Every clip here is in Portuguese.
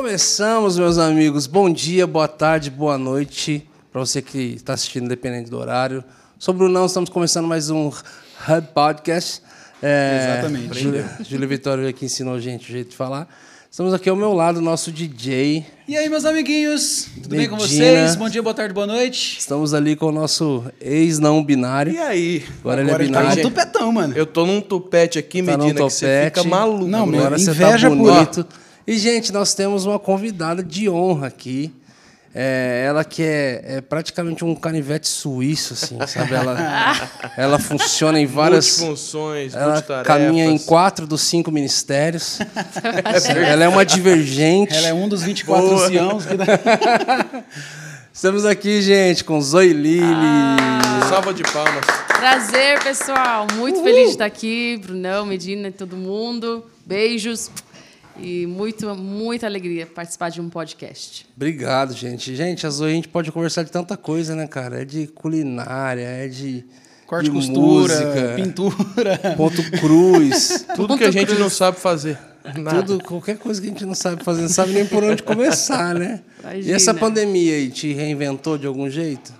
Começamos, meus amigos. Bom dia, boa tarde, boa noite para você que está assistindo, independente do horário. Sou o Brunão, estamos começando mais um Hub Podcast. É, Exatamente. Júlia, Júlia Vitória que ensinou a gente o jeito de falar. Estamos aqui ao meu lado, nosso DJ. E aí, meus amiguinhos? Tudo Medina. bem com vocês? Bom dia, boa tarde, boa noite. Estamos ali com o nosso ex-não binário. E aí? Agora, Agora ele é binário. Tá um tupetão, mano. Eu tô num tupete aqui, tá Medina, que você fica maluco. Não, Agora você tá bonito. E, gente, nós temos uma convidada de honra aqui. É, ela que é, é, praticamente um canivete suíço, assim, sabe? Ela, ela funciona em várias funções, ela caminha em quatro dos cinco ministérios. ela é uma divergente. Ela é um dos 24 anciãos. Que... Estamos aqui, gente, com Zoe Lili. Ah, Salva de palmas. Prazer, pessoal. Muito Uhul. feliz de estar aqui. Brunão, Medina e todo mundo. Beijos. E muito, muita alegria participar de um podcast. Obrigado, gente. Gente, a Zoe a gente pode conversar de tanta coisa, né, cara? É de culinária, é de. Corte de costura, música, pintura. Ponto cruz. Tudo ponto que a gente cruz. não sabe fazer. Nada. Tudo, qualquer coisa que a gente não sabe fazer, não sabe nem por onde começar, né? Imagina. E essa pandemia aí te reinventou de algum jeito?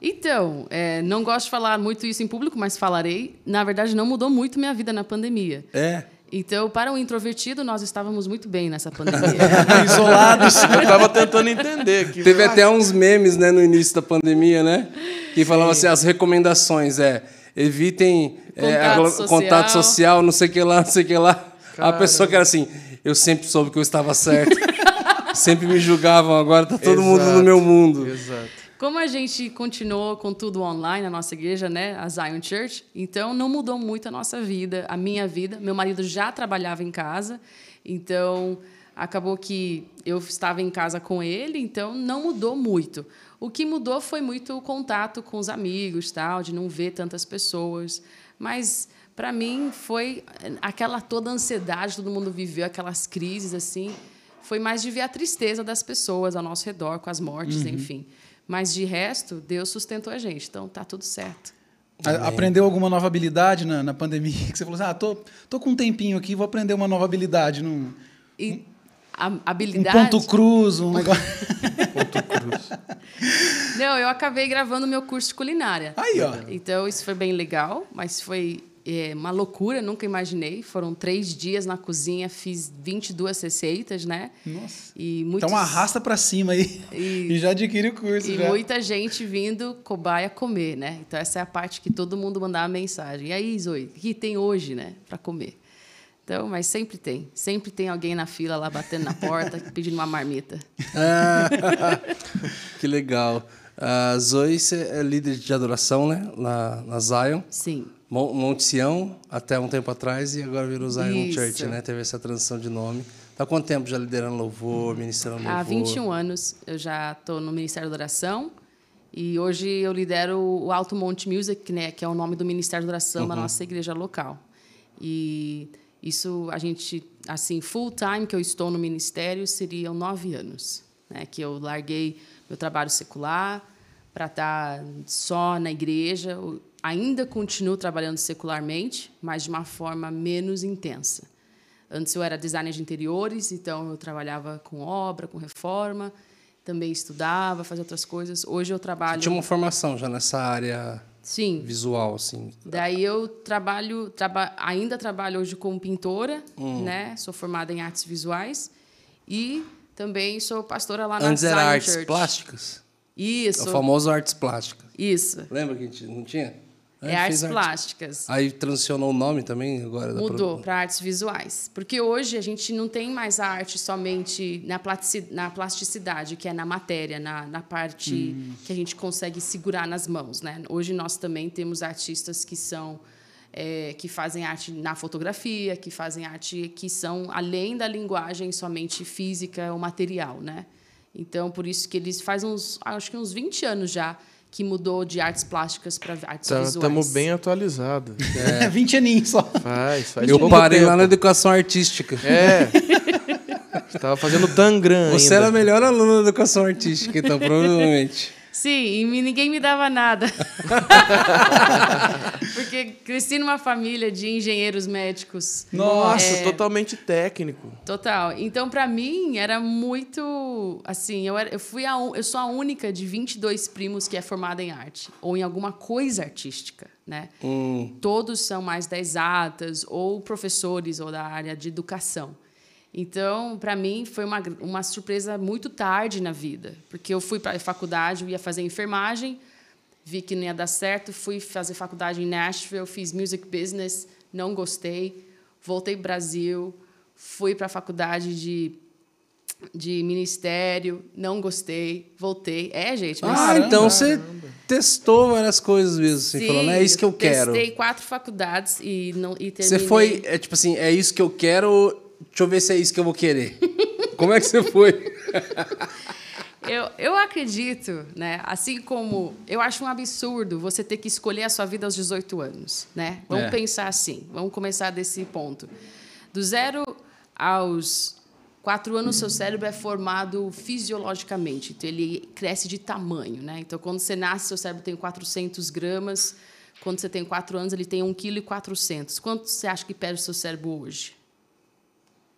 Então, é, não gosto de falar muito isso em público, mas falarei. Na verdade, não mudou muito minha vida na pandemia. É. Então, para um introvertido, nós estávamos muito bem nessa pandemia. Isolados. Eu estava tentando entender. Que... Teve até uns memes né, no início da pandemia, né? Que falavam assim, as recomendações é evitem contato, é, social. contato social, não sei o que lá, não sei o que lá. Caramba. A pessoa que era assim, eu sempre soube que eu estava certo. sempre me julgavam, agora está todo Exato. mundo no meu mundo. Exato. Como a gente continuou com tudo online, a nossa igreja, né, a Zion Church, então não mudou muito a nossa vida, a minha vida. Meu marido já trabalhava em casa, então acabou que eu estava em casa com ele, então não mudou muito. O que mudou foi muito o contato com os amigos, tal, de não ver tantas pessoas. Mas para mim foi aquela toda ansiedade, todo mundo viveu aquelas crises assim, foi mais de ver a tristeza das pessoas ao nosso redor, com as mortes, uhum. enfim. Mas de resto, Deus sustentou a gente, então tá tudo certo. Amém. Aprendeu alguma nova habilidade na, na pandemia? Que você falou assim: ah, tô, tô com um tempinho aqui, vou aprender uma nova habilidade. Num, e a habilidade. Um ponto cruz, um negócio. ponto cruz. Não, eu acabei gravando meu curso de culinária. Aí, ó. Então, isso foi bem legal, mas foi é uma loucura, nunca imaginei. Foram três dias na cozinha, fiz 22 receitas, né? Nossa. E muitos... Então arrasta para cima aí e... e, já adquire o curso. E já. muita gente vindo cobaia comer, né? Então essa é a parte que todo mundo mandava mensagem. E aí, Zoe, o que tem hoje, né, para comer? Então, mas sempre tem. Sempre tem alguém na fila lá batendo na porta, pedindo uma marmita. Ah, que legal. A Zoe é líder de adoração, né? Na, na Zion. Sim. Monte Sião até um tempo atrás e agora virou Zion Isso. Church, né? Teve essa transição de nome. Tá quanto tempo já liderando louvor, ministrando louvor? Há 21 anos eu já estou no Ministério da Oração e hoje eu lidero o Alto Monte Music, né, que é o nome do Ministério da Oração uhum. da nossa igreja local. E isso a gente, assim, full time que eu estou no ministério seriam nove anos, né, que eu larguei meu trabalho secular para estar tá só na igreja ainda continuo trabalhando secularmente, mas de uma forma menos intensa. Antes eu era designer de interiores, então eu trabalhava com obra, com reforma, também estudava, fazia outras coisas. Hoje eu trabalho. Você tinha uma formação já nessa área Sim. visual, assim. Daí eu trabalho, traba, ainda trabalho hoje como pintora, hum. né? Sou formada em artes visuais e também sou pastora lá na Antes era artes Church. plásticas. Isso. É o famoso artes plásticas. Isso. Lembra que a gente não tinha? É, é artes plásticas. Aí transicionou o nome também agora? Mudou para artes visuais. Porque hoje a gente não tem mais a arte somente na, na plasticidade, que é na matéria, na, na parte hum. que a gente consegue segurar nas mãos. Né? Hoje nós também temos artistas que são é, que fazem arte na fotografia, que fazem arte que são além da linguagem somente física ou material, né? Então, por isso que eles fazem uns, acho que uns 20 anos já que mudou de artes plásticas para artes tá, visuais. Estamos bem atualizados. É. 20 aninhos só. Faz, faz. Eu parei tempo. lá na educação artística. É. Estava fazendo Tangram Você ainda. era a melhor aluna da educação artística, então, provavelmente. Sim, e ninguém me dava nada. Porque cresci numa família de engenheiros médicos. Nossa, É, totalmente técnico. Total. Então, para mim, era muito. Assim, eu, era, eu, fui a, eu sou a única de 22 primos que é formada em arte, ou em alguma coisa artística, né? Todos são mais das exatas, ou professores, ou da área de educação. Então, para mim, foi uma, uma surpresa muito tarde na vida, porque eu fui para a faculdade, eu ia fazer enfermagem, vi que não ia dar certo, fui fazer faculdade em Nashville, fiz music business, não gostei, voltei para o Brasil, fui para a faculdade de, de ministério, não gostei, voltei. É, gente, mas Ah, Caramba. então você testou várias coisas mesmo, assim, Sim, falando, é isso que eu quero. Testei quatro faculdades e não e Você terminei. foi, é tipo assim, é isso que eu quero, deixa eu ver se é isso que eu vou querer. Como é que você foi? Eu, eu acredito, né? Assim como eu acho um absurdo você ter que escolher a sua vida aos 18 anos, né? Vamos É. pensar assim, vamos começar desse ponto. Do zero aos quatro anos, seu cérebro é formado fisiologicamente, então ele cresce de tamanho, né? Então, quando você nasce, seu cérebro tem 400 gramas. Quando você tem quatro anos, ele tem 1,4 kg. Quanto você acha que pesa o seu cérebro hoje?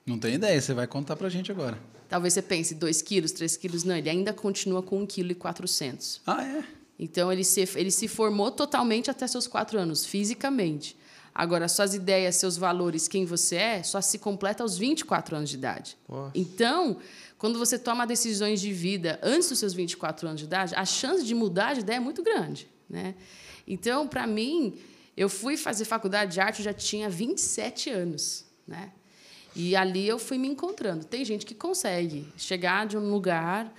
Não tem ideia, você vai contar pra gente agora. Talvez você pense 2 quilos, 3 quilos. Não, ele ainda continua com 1,4 kg. Ah, é? Então, ele se, ele se formou totalmente até seus quatro anos, fisicamente. Agora, suas ideias, seus valores, quem você é, só se completa aos 24 anos de idade. Nossa. Então, quando você toma decisões de vida antes dos seus 24 anos de idade, a chance de mudar de ideia é muito grande. Né? Então, para mim, eu fui fazer faculdade de arte, eu já tinha 27 anos. Né? E ali eu fui me encontrando. Tem gente que consegue chegar de um lugar,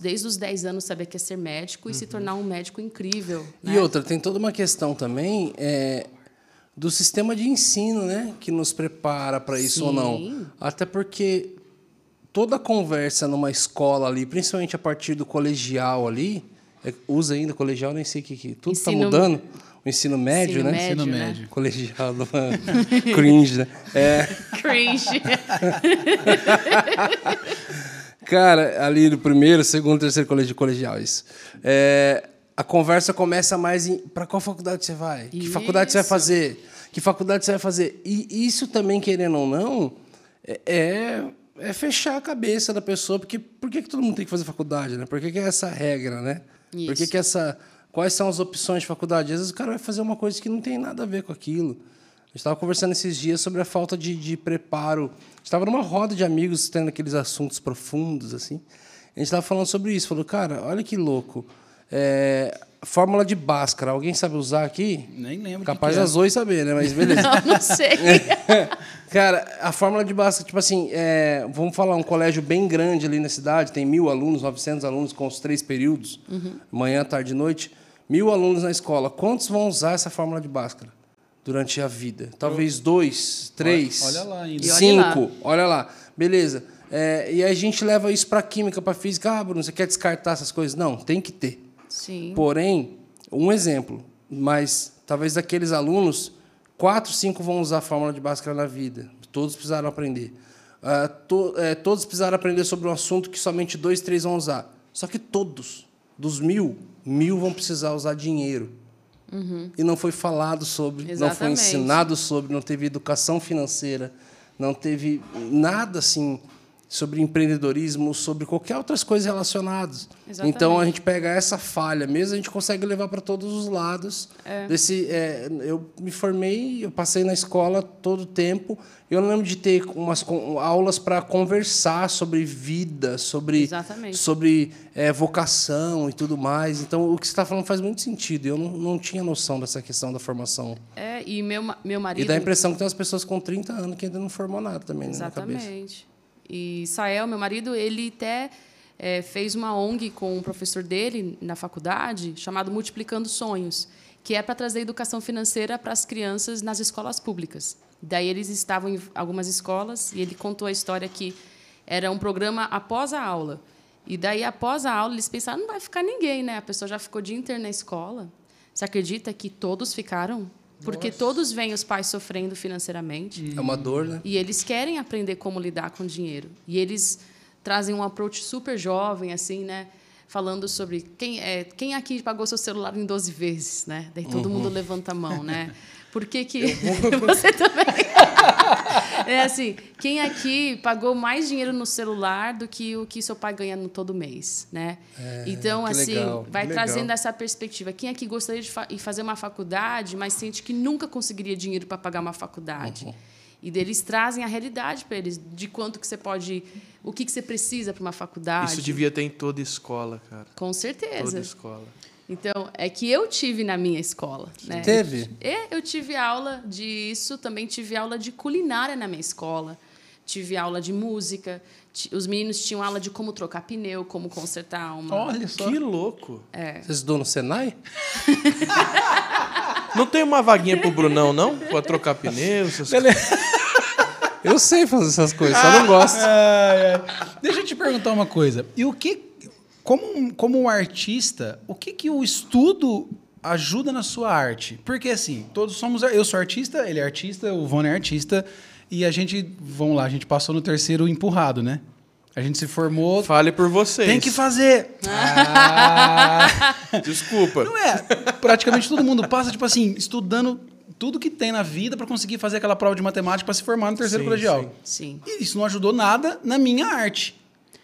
desde os 10 anos, saber que é ser médico e se tornar um médico incrível. E né? outra, tem toda uma questão também é, do sistema de ensino, né? Que nos prepara para isso ou não. Sim. Até porque toda conversa numa escola ali, principalmente a partir do colegial ali, é, usa ainda colegial, nem sei o que, que tudo está mudando. O ensino médio, Ensino né? médio, Ensino né? médio. Colegial, cringe, né? É, Cringe. Cara, ali no primeiro, segundo, terceiro colégio colegial, isso. É, a conversa começa mais em para qual faculdade você vai? Que faculdade você vai Isso. fazer? Que faculdade você vai fazer? E isso também, querendo ou não, é, é, é fechar a cabeça da pessoa, porque por que, que todo mundo tem que fazer faculdade, né? Por que, que é essa regra, né? Por que, Isso. que essa. Quais são as opções de faculdade? Às vezes o cara vai fazer uma coisa que não tem nada a ver com aquilo. A gente estava conversando esses dias sobre a falta de, de preparo. A gente estava numa roda de amigos tendo aqueles assuntos profundos, assim. A gente estava falando sobre isso. Falou, cara, olha que louco. É, fórmula de Bhaskara. Alguém sabe usar aqui? Nem lembro. o que Capaz que é. Zoe saber, né? Mas beleza. Não, não sei. Cara, a fórmula de Bhaskara, tipo assim, é, vamos falar, um colégio bem grande ali na cidade, tem mil alunos, 900 alunos com os três períodos, manhã, tarde e noite. Mil alunos na escola. Quantos vão usar essa fórmula de Bhaskara durante a vida? Talvez dois, três, olha lá ainda. E olha cinco. Olha lá. Beleza. É, e aí a gente leva isso para química, para física. Ah, Bruno, você quer descartar essas coisas? Não, tem que ter. Sim. Porém, um exemplo, mas talvez daqueles alunos, quatro, cinco vão usar a fórmula de Bhaskara na vida. Todos precisaram aprender. Ah, to- eh, todos precisaram aprender sobre um assunto que somente dois, três vão usar. Só que todos, dos mil, mil vão precisar usar dinheiro. E não foi falado sobre, não foi Exatamente. ensinado sobre, não teve educação financeira, não teve nada assim sobre empreendedorismo, sobre qualquer outras coisas relacionadas. Exatamente. Então a gente pega essa falha mesmo, a gente consegue levar para todos os lados. Desse, é, eu me formei, eu passei na escola todo o tempo. Eu não lembro de ter umas aulas para conversar sobre vida, sobre, Exatamente. sobre é, vocação e tudo mais. Então o que você está falando faz muito sentido. Eu não, não tinha noção dessa questão da formação. É, e meu, meu marido. E dá a impressão que tem umas pessoas com 30 anos que ainda não formou nada também né, na cabeça. E Sael, meu marido, ele até eh, fez uma ONG com um professor dele na faculdade, chamado Multiplicando Sonhos, que é para trazer educação financeira para as crianças nas escolas públicas. Daí eles estavam em algumas escolas e ele contou a história que era um programa após a aula. E daí, após a aula, eles pensaram, não vai ficar ninguém, né? A pessoa já ficou o dia inteiro na escola. Você acredita que todos ficaram? Porque todos veem os pais sofrendo financeiramente. É uma dor, né? E eles querem aprender como lidar com dinheiro. E eles trazem um approach super jovem, assim, né? falando sobre quem, é, quem aqui pagou seu celular em 12 vezes, né? Daí todo mundo levanta a mão, né? Por que, que você também? é assim, quem aqui pagou mais dinheiro no celular do que o que seu pai ganha no todo mês, né? então, que assim, legal, vai legal. trazendo essa perspectiva. Quem aqui gostaria de fa- fazer uma faculdade, mas sente que nunca conseguiria dinheiro para pagar uma faculdade? Uhum. E deles trazem a realidade para eles de quanto que você pode, o que que você precisa para uma faculdade. Isso devia ter em toda escola, cara. Com Toda certeza. escola. Então, é que eu tive na minha escola. Né? Teve? É, eu tive aula disso, também tive aula de culinária na minha escola. Tive aula de música. Os meninos tinham aula de como trocar pneu, como consertar uma. Olha só. Que louco. Você estudou no Senai? Não tem uma vaguinha pro Brunão, não? Pra trocar pneus? essas Eu sei fazer essas coisas, só não gosto. Ai, ai. Deixa eu te perguntar uma coisa. E o que, como, como um artista, o que, que o estudo ajuda na sua arte? Porque assim, todos somos. Eu sou artista, ele é artista, o Vone é artista, e a gente, vamos lá, a gente passou no terceiro empurrado, né? A gente se formou. Fale por vocês. Tem que fazer. Ah, Desculpa. não é. Praticamente todo mundo passa, tipo assim, estudando tudo que tem na vida para conseguir fazer aquela prova de matemática para se formar no terceiro Sim, colegial. Sim. E isso não ajudou nada na minha arte.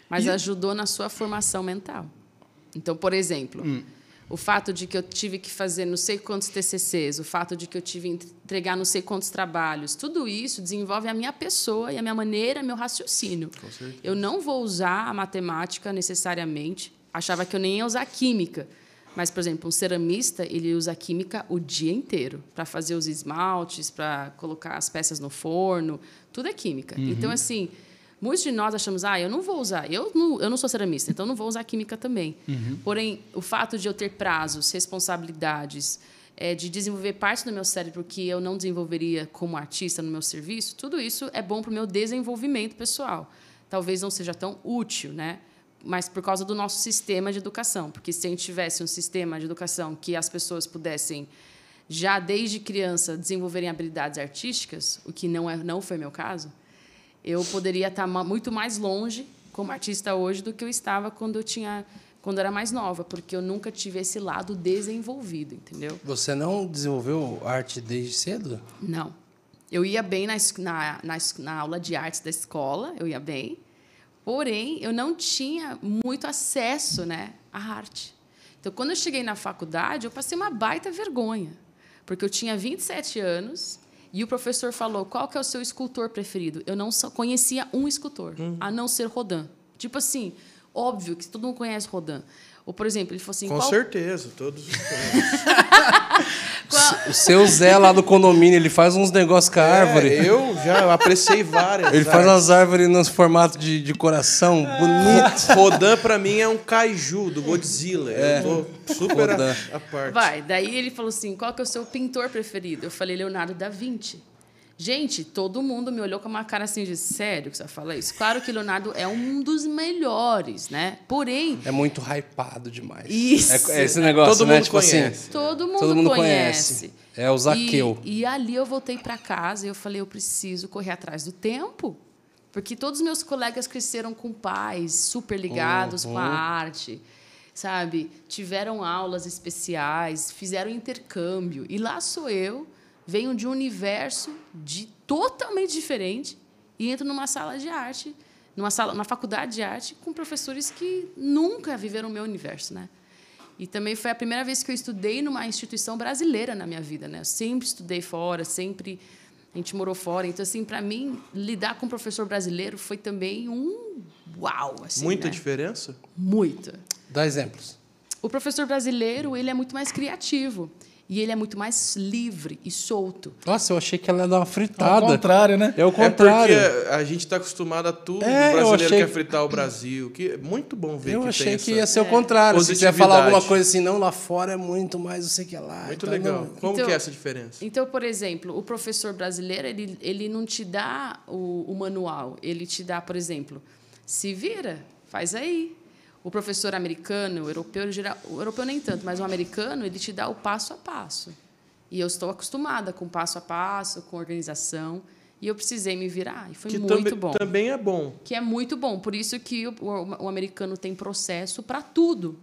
Mas E- ajudou na sua formação mental. Então, por exemplo, Hum. o fato de que eu tive que fazer não sei quantos TCCs, o fato de que eu tive que entregar não sei quantos trabalhos, tudo isso desenvolve a minha pessoa e a minha maneira, meu raciocínio. Eu não vou usar a matemática necessariamente. Achava que eu nem ia usar química. Mas, por exemplo, um ceramista, ele usa a química o dia inteiro para fazer os esmaltes, para colocar as peças no forno, tudo é química. Então, assim, muitos de nós achamos, ah, eu não vou usar, eu não, eu não sou ceramista, então não vou usar química também. Porém, o fato de eu ter prazos, responsabilidades, é, de desenvolver parte do meu cérebro que eu não desenvolveria como artista no meu serviço, tudo isso é bom para o meu desenvolvimento pessoal. Talvez não seja tão útil, né? mas por causa do nosso sistema de educação. Porque se a gente tivesse um sistema de educação que as pessoas pudessem, já desde criança, desenvolverem habilidades artísticas, o que não, é, não foi meu caso, eu poderia estar ma- muito mais longe como artista hoje do que eu estava quando eu tinha quando eu era mais nova, porque eu nunca tive esse lado desenvolvido, entendeu? Você não desenvolveu arte desde cedo? Não. Eu ia bem na, na, na, na aula de artes da escola, eu ia bem. Porém, eu não tinha muito acesso né, à arte. Então, quando eu cheguei na faculdade, eu passei uma baita vergonha. Porque eu tinha 27 anos e o professor falou: qual que é o seu escultor preferido? Eu não só conhecia um escultor, a não ser Rodin. Tipo assim, óbvio que todo mundo conhece Rodin. Ou, por exemplo, ele falou assim: Com qual, certeza, todos. qual- O seu Zé lá do condomínio, ele faz uns negócios com a árvore. É, eu já apreciei várias. Ele faz umas árvores nos formato de, de coração, bonito. Rodan, pra mim, é um kaiju do Godzilla. Eu tô super a, a parte. Vai, daí ele falou assim: qual que é o seu pintor preferido? Eu falei, Leonardo da Vinci. Gente, todo mundo me olhou com uma cara assim de sério que você vai falar isso. Claro que Leonardo é um dos melhores, né? Porém, É muito hypado demais. Isso. É, é esse negócio, Todo né? mundo tipo assim, conhece. todo mundo, todo mundo conhece. conhece. É o Zaqueu. E, e ali eu voltei para casa e eu falei, eu preciso correr atrás do tempo. Porque todos os meus colegas cresceram com pais super ligados com a arte, sabe? Tiveram aulas especiais, fizeram intercâmbio. E lá sou eu, venho de um universo de totalmente diferente e entro numa sala de arte, numa sala, numa faculdade de arte com professores que nunca viveram o meu universo, né? E também foi a primeira vez que eu estudei numa instituição brasileira na minha vida, né? Eu sempre estudei fora, sempre a gente morou fora. Então, assim, para mim, lidar com um professor brasileiro foi também um uau, assim, Muita né? diferença? Muita. Dá exemplos. O professor brasileiro, ele é muito mais criativo. E ele é muito mais livre e solto. Nossa, eu achei que ela ia dar uma fritada. contrário, né? É o É contrário. porque a gente está acostumado a tudo. É, eu o brasileiro achei- quer fritar o Brasil. Que é muito bom ver eu que achei que essa... ia ser o contrário. Se você ia falar alguma coisa assim, não, lá fora é muito mais, não sei o que lá. Muito Então, legal. não- Como Então- que é essa diferença? Então, por exemplo, o professor brasileiro, ele, ele não te dá o, o manual. Ele te dá, por exemplo, se vira, faz aí. O professor americano, o europeu, ele geral, o europeu nem tanto, mas o americano, ele te dá o passo a passo. E eu estou acostumada com passo a passo, com organização. E eu precisei me virar. E foi que muito também, bom. também é bom. Que é muito bom. Por isso que o, o, o americano tem processo para tudo.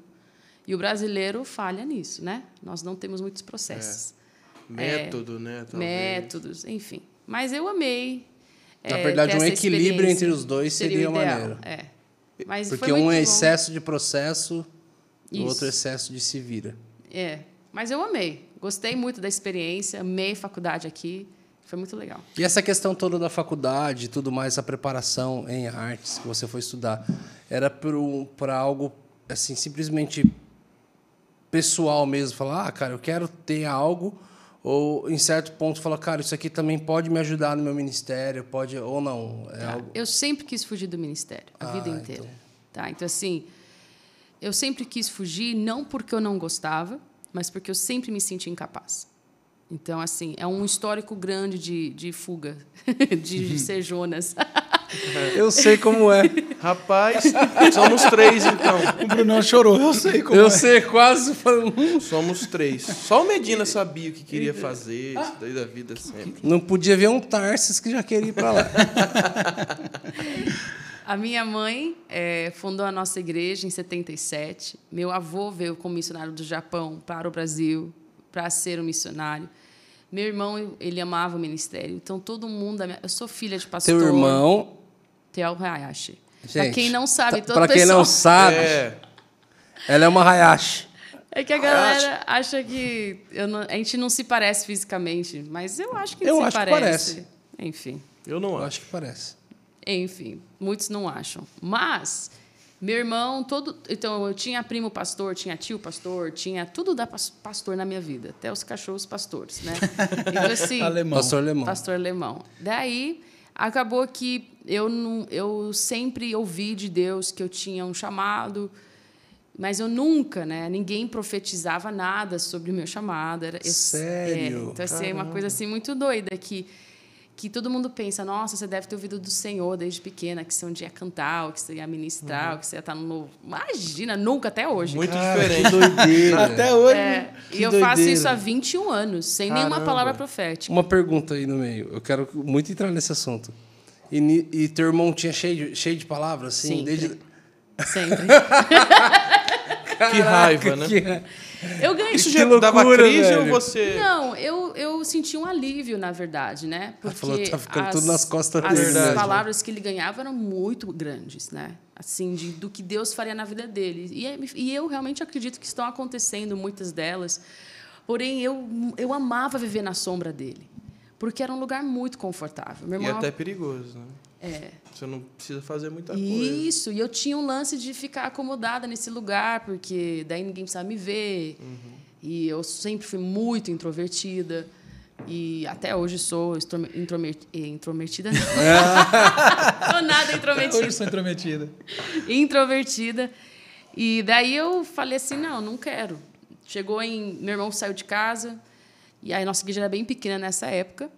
E o brasileiro falha nisso, né? Nós não temos muitos processos. Método, né? talvez. Métodos, enfim. Mas eu amei. Na é, verdade, um equilíbrio entre os dois seria o ideal, maneiro. É. Mas Porque um é bom. excesso de processo, o Isso. outro é excesso de se vira. É. Mas eu amei. Gostei muito da experiência, amei a faculdade aqui. Foi muito legal. E essa questão toda da faculdade e tudo mais, a preparação em artes que você foi estudar, era para algo assim simplesmente pessoal mesmo, falar, ah, cara, eu quero ter algo, ou em certo ponto falar, cara, isso aqui também pode me ajudar no meu ministério, pode ou não, é Tá? algo Eu sempre quis fugir do ministério, a Ah, vida inteira. Tá? Então, assim, eu sempre quis fugir, não porque eu não gostava, mas porque eu sempre me senti incapaz. Então, assim, é um histórico grande de, de fuga, de, de ser Jonas. Eu sei como é. Rapaz, somos três então. O Brunão chorou, eu sei como Eu é. sei quase falando. Somos três. Só o Medina sabia o que queria fazer, isso daí da vida sempre. Não podia ver um Tarsis que já queria ir para lá. A minha mãe eh, fundou a nossa igreja em 77. Meu avô veio como missionário do Japão para o Brasil para ser um missionário. Meu irmão, ele amava o ministério. Então, todo mundo... da minha- Eu sou filha de pastor. Teu irmão. Theo Hayashi. Para quem não sabe, tá- todo pra quem pessoal... não sabe, É, ela é uma Hayashi. É que a galera acha que eu não- a gente não se parece fisicamente, mas eu acho que Eu se acho que parece. parece. Enfim, eu não Eu acho. acho que parece. enfim, muitos não acham. Mas meu irmão, todo, então eu tinha primo pastor, tinha tio pastor, tinha tudo da pas- pastor na minha vida, até os cachorros pastores, né? Então assim, Alemão. Pastor Alemão. pastor alemão. Daí acabou que eu não, eu sempre ouvi de Deus que eu tinha um chamado, mas eu nunca, né? Ninguém profetizava nada sobre o meu chamado. Era, eu, Sério? É, então assim, é uma coisa assim muito doida que que todo mundo pensa, nossa, você deve ter ouvido do Senhor desde pequena, que você um dia ia cantar, ou que você ia ministrar, ou que você ia estar no novo. Imagina, nunca até hoje. Muito Cara, que diferente. doideira. Até hoje. É, Que e eu faço doideira. isso há 21 anos, sem nenhuma Caramba. palavra profética. Uma pergunta aí no meio. Eu quero muito entrar nesse assunto. E, e teu irmão tinha cheio de, cheio de palavras, assim? Sempre. Desde... Sempre. Que raiva, né? Que- Eu ganhei. Isso já dava loucura, crise ou velho. você. Não, eu, eu senti um alívio, na verdade, né? Porque falou, tá ficando as, tudo nas costas as dele mesmo. palavras que ele ganhava eram muito grandes, né? Assim, de, do que Deus faria na vida dele. E, é- e eu realmente acredito que estão acontecendo muitas delas. Porém, eu, eu amava viver na sombra dele. Porque era um lugar muito confortável. Meu E irmão até perigoso, né? é, Você não precisa fazer muita coisa. Isso, e eu tinha um lance de ficar acomodada nesse lugar, porque daí ninguém precisava me ver. E eu sempre fui muito introvertida. E até hoje sou eh, introvertida. não. Sou nada Hoje introvertida. eu sou intrometida. introvertida. E daí eu falei assim, não, não quero. Chegou em... Meu irmão saiu de casa, e aí nossa igreja era bem pequena nessa época,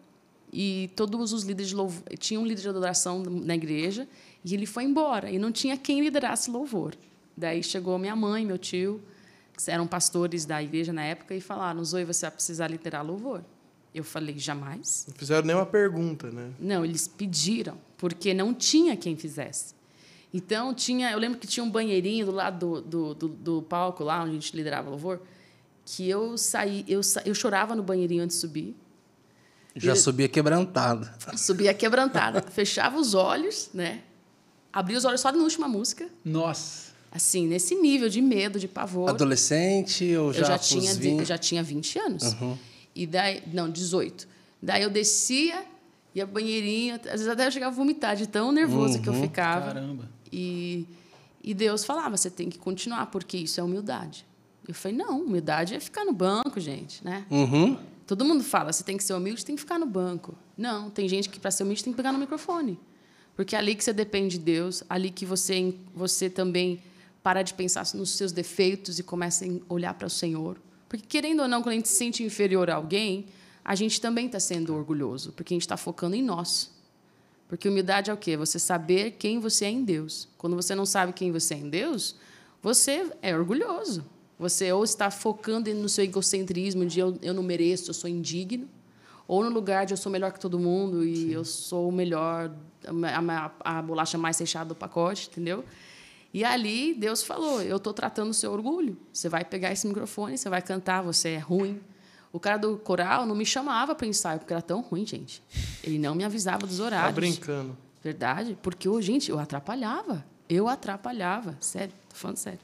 e todos os líderes de louvor... Tinha um líder de adoração na igreja, e ele foi embora, e não tinha quem liderasse louvor. Daí chegou minha mãe, meu tio, que eram pastores da igreja na época, e falaram, Zoe, você vai precisar liderar louvor. Eu falei, jamais. Não fizeram nenhuma pergunta, né? Não, eles pediram, porque não tinha quem fizesse. Então, tinha, eu lembro que tinha um banheirinho do lado do, do, do, do palco, lá onde a gente liderava louvor, que eu saí, eu, eu chorava no banheirinho antes de subir. Já subia quebrantado. Subia quebrantada, fechava os olhos, né? Abria os olhos só na última música. Nossa. Assim, nesse nível de medo, de pavor. Adolescente ou já, eu já tinha, de- 20? eu já tinha 20 anos. E daí, não, 18. Daí eu descia, ia pro banheirinho, às vezes até eu chegava a vomitar de tão nervoso que eu ficava. Caramba. E, e Deus falava, você tem que continuar, porque isso é humildade. Eu falei, não, humildade é ficar no banco, gente, né? Uhum. Todo mundo fala, você tem que ser humilde, tem que ficar no banco. Não, tem gente que para ser humilde tem que pegar no microfone. Porque é ali que você depende de Deus, ali que você você também para de pensar nos seus defeitos e começa a olhar para o Senhor. Porque querendo ou não, quando a gente se sente inferior a alguém, a gente também está sendo orgulhoso, porque a gente está focando em nós. Porque humildade é o quê? Você saber quem você é em Deus. Quando você não sabe quem você é em Deus, você é orgulhoso. Você ou está focando no seu egocentrismo de eu, eu não mereço, eu sou indigno, ou no lugar de eu sou melhor que todo mundo e eu sou o melhor, a, a, a bolacha mais fechada do pacote, entendeu? E ali Deus falou: Eu estou tratando o seu orgulho. Você vai pegar esse microfone, você vai cantar, você é ruim. O cara do coral não me chamava para ensaio, porque era tão ruim, gente. Ele não me avisava dos horários. Tá brincando. Verdade, porque, eu, gente, eu atrapalhava. Eu atrapalhava. Sério, tô falando sério.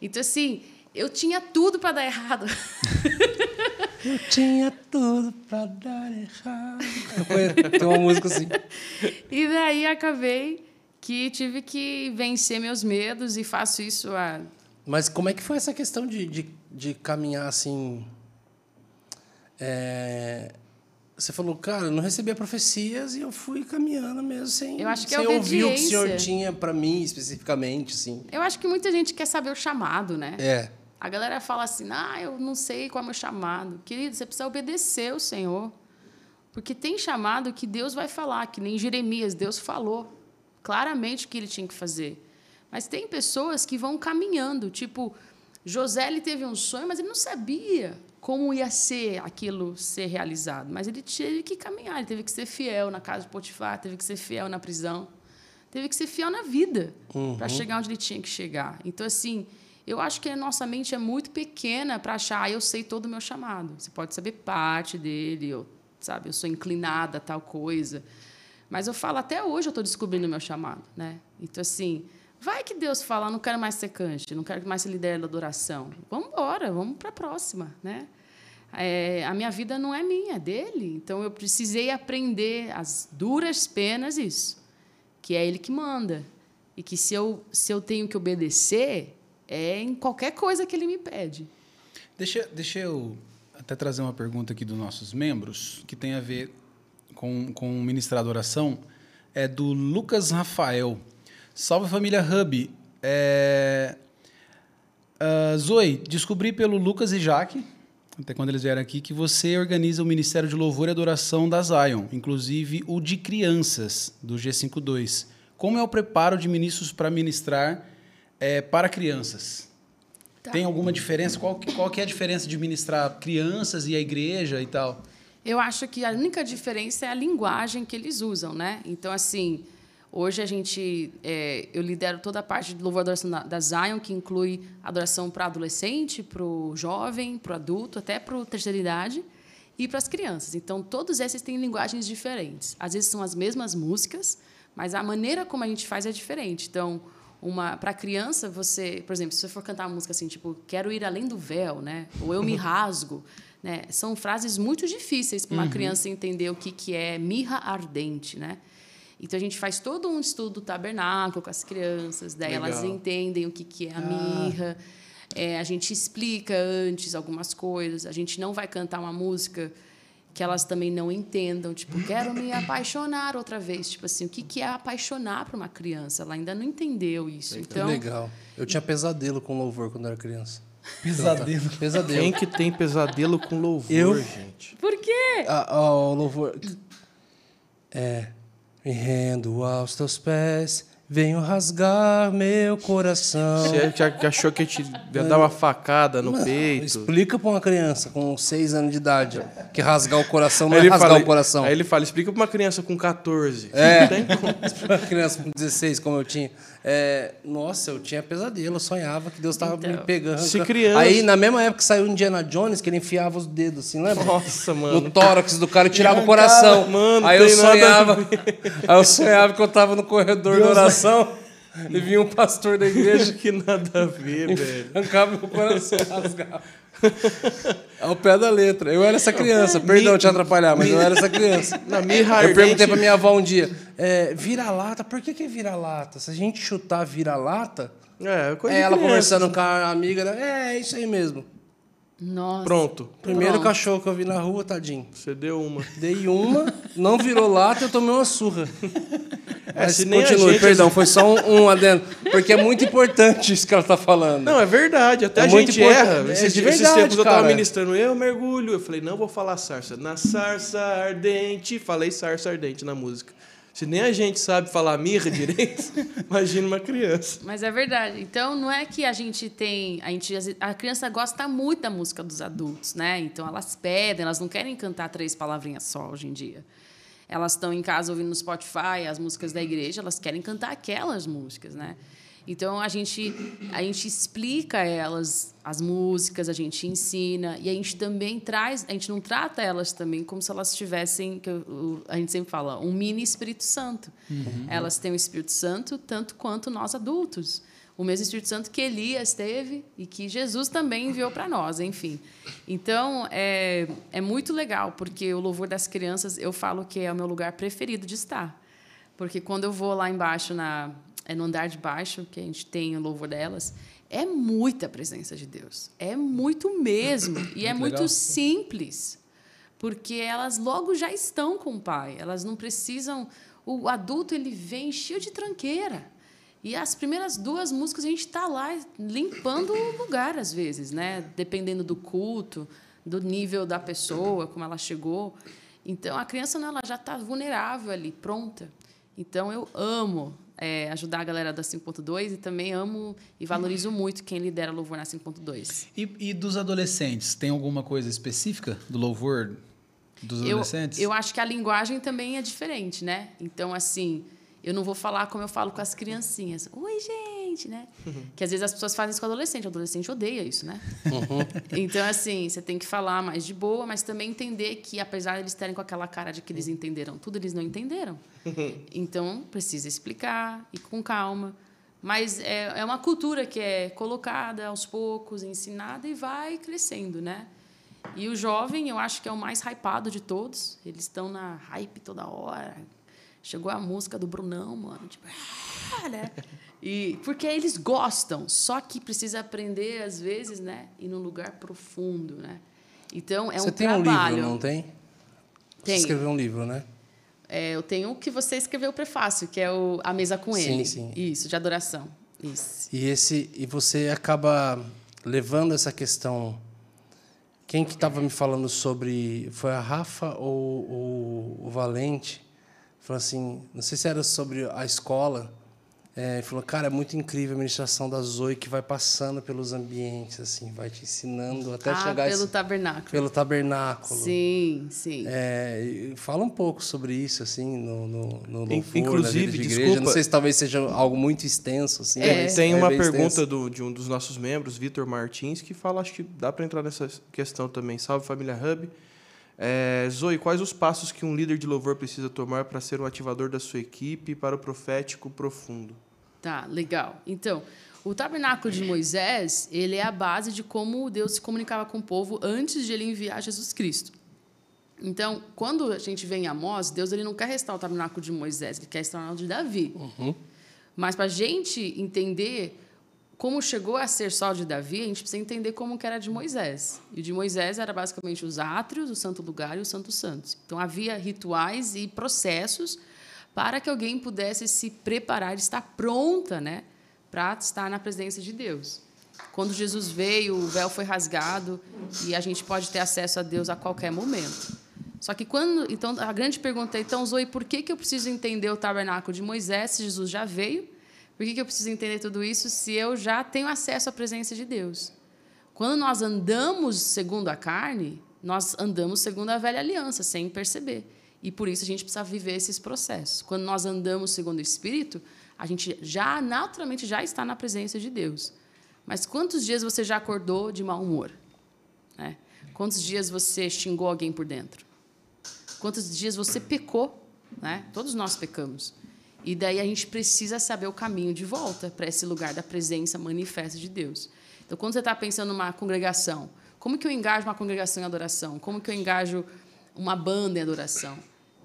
Então, assim, eu tinha tudo para dar errado. Eu tinha tudo para dar errado. Tem uma música assim. E daí acabei que tive que vencer meus medos e faço isso há. Mas como é que foi essa questão de, de, de caminhar assim? É, você falou, cara, eu não recebia profecias e eu fui caminhando mesmo sem, Eu acho que é sem ouvir o que o senhor tinha para mim especificamente, assim. Eu acho que muita gente quer saber o chamado, né? É. A galera fala assim: ah, eu não sei qual é o meu chamado. Querido, você precisa obedecer o Senhor. Porque tem chamado que Deus vai falar, que nem Jeremias, Deus falou claramente o que ele tinha que fazer. Mas tem pessoas que vão caminhando, tipo, José ele teve um sonho, mas ele não sabia como ia ser aquilo ser realizado. Mas ele teve que caminhar, ele teve que ser fiel na casa de Potifar, teve que ser fiel na prisão, teve que ser fiel na vida para chegar onde ele tinha que chegar. Então, assim, eu acho que a nossa mente é muito pequena para achar, ah, eu sei todo o meu chamado. Você pode saber parte dele, eu, sabe, eu sou inclinada a tal coisa. Mas eu falo, até hoje eu estou descobrindo o meu chamado, né? Então, assim, vai que Deus fala, não quero mais ser cante, não quero mais ser líder da adoração. Vamos embora, vamos para a próxima, né? É, a minha vida não é minha, é dele. Então, eu precisei aprender as duras penas isso, que é ele que manda. E que se eu, se eu tenho que obedecer, é em qualquer coisa que ele me pede. Deixa, deixa eu até trazer uma pergunta aqui dos nossos membros, que tem a ver com, com ministrar adoração. É do Lucas Rafael. Salve família Hub. É... Ah, Zoe, descobri pelo Lucas e Jaque, até quando eles vieram aqui, que você organiza o Ministério de Louvor e Adoração da Zion, inclusive o de crianças, do G52. Como é o preparo de ministros para ministrar é, para crianças? Tá. Tem alguma diferença? Qual, qual que é a diferença de ministrar crianças e a igreja e tal? Eu acho que a única diferença é a linguagem que eles usam, né? Então, assim, hoje a gente, é, eu lidero toda a parte de louvor adoração da, da Zion, que inclui adoração para adolescente, para o jovem, para o adulto, até para a terceira idade e para as crianças. Então, todos esses têm linguagens diferentes. Às vezes são as mesmas músicas, mas a maneira como a gente faz é diferente. Então, uma para criança, você, por exemplo, se você for cantar uma música assim, tipo, quero ir além do véu, né? Ou eu me rasgo, né? São frases muito difíceis para uma criança entender o que que é mirra ardente, né? Então a gente faz todo um estudo do tabernáculo com as crianças, daí elas Legal. entendem o que que é a mirra. É, a gente explica antes algumas coisas. A gente não vai cantar uma música que elas também não entendam, tipo, quero me apaixonar outra vez, tipo assim, o que que é apaixonar para uma criança? Ela ainda não entendeu isso. Que Então, legal. Eu tinha pesadelo com louvor quando era criança. Pesadelo. Pesadelo. Quem que tem pesadelo com louvor, Eu? gente? por quê? Ah, ah, o louvor. É. Me rendo aos teus pés, venho rasgar meu coração. Você achou que te ia dar uma facada no Mano, peito? Explica pra uma criança com 6 anos de idade que rasgar o coração não é rasgar fala, o coração. aí ele fala, explica pra uma criança com 14. É. Não tem como. Pra uma criança com 16, como eu tinha. É, nossa, eu tinha pesadelo, eu sonhava que Deus estava me Então. pegando. Se criança- Aí, na mesma época que saiu Indiana Jones, que ele enfiava os dedos assim, lembra? Nossa, mano. No tórax do cara e tirava o coração. Mano, aí eu sonhava. Aí eu sonhava que eu tava no corredor da oração e vinha um pastor da igreja que nada a ver, velho. arrancava meu coração, rasgava. Ao pé da letra. Eu era essa criança. Perdão te atrapalhar, mas eu era essa criança. Na mirra Eu perguntei pra minha avó um dia, é, vira-lata, por que, que é vira-lata? Se a gente chutar vira-lata, É, coisa é ela criança. conversando com a amiga, né? é, é isso aí mesmo. Nossa. Pronto. Primeiro Pronto. cachorro que eu vi na rua, tadinho. Você deu uma. Dei uma, não virou lata, eu tomei uma surra. Mas É, se continue, gente- perdão, foi só um, um adendo. Porque é muito importante isso que ela tá falando. Não, é verdade. Até É a gente erra. É Esses, de esses verdade, tempos eu tava cara. ministrando, eu mergulho. Eu falei, não vou falar sarça. Na sarça ardente. Falei sarça ardente na música. Se nem a gente sabe falar mirra direito, imagina uma criança. Mas é verdade. Então não é que a gente tem, a gente a criança gosta muito da música dos adultos, né? Então elas pedem, elas não querem cantar três palavrinhas só hoje em dia. Elas estão em casa ouvindo no Spotify as músicas da igreja, elas querem cantar aquelas músicas, né? Então a gente a gente explica elas as músicas, a gente ensina e a gente também traz, a gente não trata elas também como se elas tivessem, que a gente sempre fala, um mini Espírito Santo. Uhum. Elas têm o Espírito Santo tanto quanto nós adultos. O mesmo Espírito Santo que Elias teve e que Jesus também enviou para nós, enfim. Então, é, é muito legal, porque o louvor das crianças, eu falo que é o meu lugar preferido de estar. Porque quando eu vou lá embaixo na, é no andar de baixo, que a gente tem o louvor delas, é muita presença de Deus. É muito mesmo. E é muito simples. Porque elas logo já estão com o Pai. Elas não precisam. O adulto ele vem cheio de tranqueira. E as primeiras duas músicas a gente está lá limpando o lugar, às vezes, né? dependendo do culto, do nível da pessoa, como ela chegou. Então, a criança não, ela já está vulnerável ali, pronta. Então, eu amo é, ajudar a galera da 5.2 e também amo e valorizo muito quem lidera louvor na 5.2. E, e, dos adolescentes, tem alguma coisa específica do louvor dos adolescentes? Eu, eu acho que a linguagem também é diferente, né? Então, assim, eu não vou falar como eu falo com as criancinhas. Oi, gente, né? Uhum. Que às vezes as pessoas fazem isso com o adolescente. O adolescente odeia isso, né? Uhum. Então, assim, você tem que falar mais de boa, mas também entender que, apesar de eles estarem com aquela cara de que eles entenderam tudo, eles não entenderam. Uhum. Então, precisa explicar e com calma. Mas é, é uma cultura que é colocada aos poucos, ensinada e vai crescendo, né? E o jovem, eu acho que é o mais hypado de todos. Eles estão na hype toda hora, Chegou a música do Brunão, mano. Tipo, ah, né? E, porque eles gostam, só que precisa aprender, às vezes, né? Ir num lugar profundo, né? Então, é você um tem trabalho. um livro, não tem? Tem. Você escreveu um livro, né? É, eu tenho o que você escreveu o prefácio, que é o A Mesa com Ele. Sim, sim. Isso, de adoração. Isso. E, esse, e você acaba levando essa questão... Quem que estava me falando sobre... Foi a Rafa ou, ou o Valente? Falou assim, não sei se era sobre a escola, é, falou, cara, é muito incrível a ministração da Zoe que vai passando pelos ambientes, assim, vai te ensinando até ah, chegar... pelo esse, tabernáculo. Pelo tabernáculo. Sim, sim. É, fala um pouco sobre isso, assim, no, no, no louvor, Inclusive, de igreja. Desculpa. Não sei se talvez seja algo muito extenso, assim. É. Tem uma pergunta do, de um dos nossos membros, Vitor Martins, que fala, acho que dá para entrar nessa questão também. Salve, Família Hub. É, Zoe, quais os passos que um líder de louvor precisa tomar para ser um ativador da sua equipe para o profético profundo? Tá, legal. Então, o tabernáculo de Moisés, ele é a base de como Deus se comunicava com o povo antes de ele enviar Jesus Cristo. Então, quando a gente vem em Amós, Deus ele não quer restaurar o tabernáculo de Moisés, ele quer restaurar o de Davi. Uhum. Mas para a gente entender como chegou a ser só de Davi, a gente precisa entender como que era de Moisés. E de Moisés era basicamente os átrios, o santo lugar e os santos santos. Então havia rituais e processos para que alguém pudesse se preparar, estar pronta, né, para estar na presença de Deus. Quando Jesus veio, o véu foi rasgado e a gente pode ter acesso a Deus a qualquer momento. Só que quando, então a grande pergunta é, então Zoe, por que que eu preciso entender o tabernáculo de Moisés se Jesus já veio? Por que, que eu preciso entender tudo isso se eu já tenho acesso à presença de Deus? Quando nós andamos segundo a carne, nós andamos segundo a velha aliança, sem perceber. E por isso a gente precisa viver esses processos. Quando nós andamos segundo o Espírito, a gente já naturalmente já está na presença de Deus. Mas quantos dias você já acordou de mau humor? Né? Quantos dias você xingou alguém por dentro? Quantos dias você pecou? Né? Todos nós pecamos. E daí a gente precisa saber o caminho de volta para esse lugar da presença manifesta de Deus. Então, quando você está pensando numa congregação, como que eu engajo uma congregação em adoração? Como que eu engajo uma banda em adoração?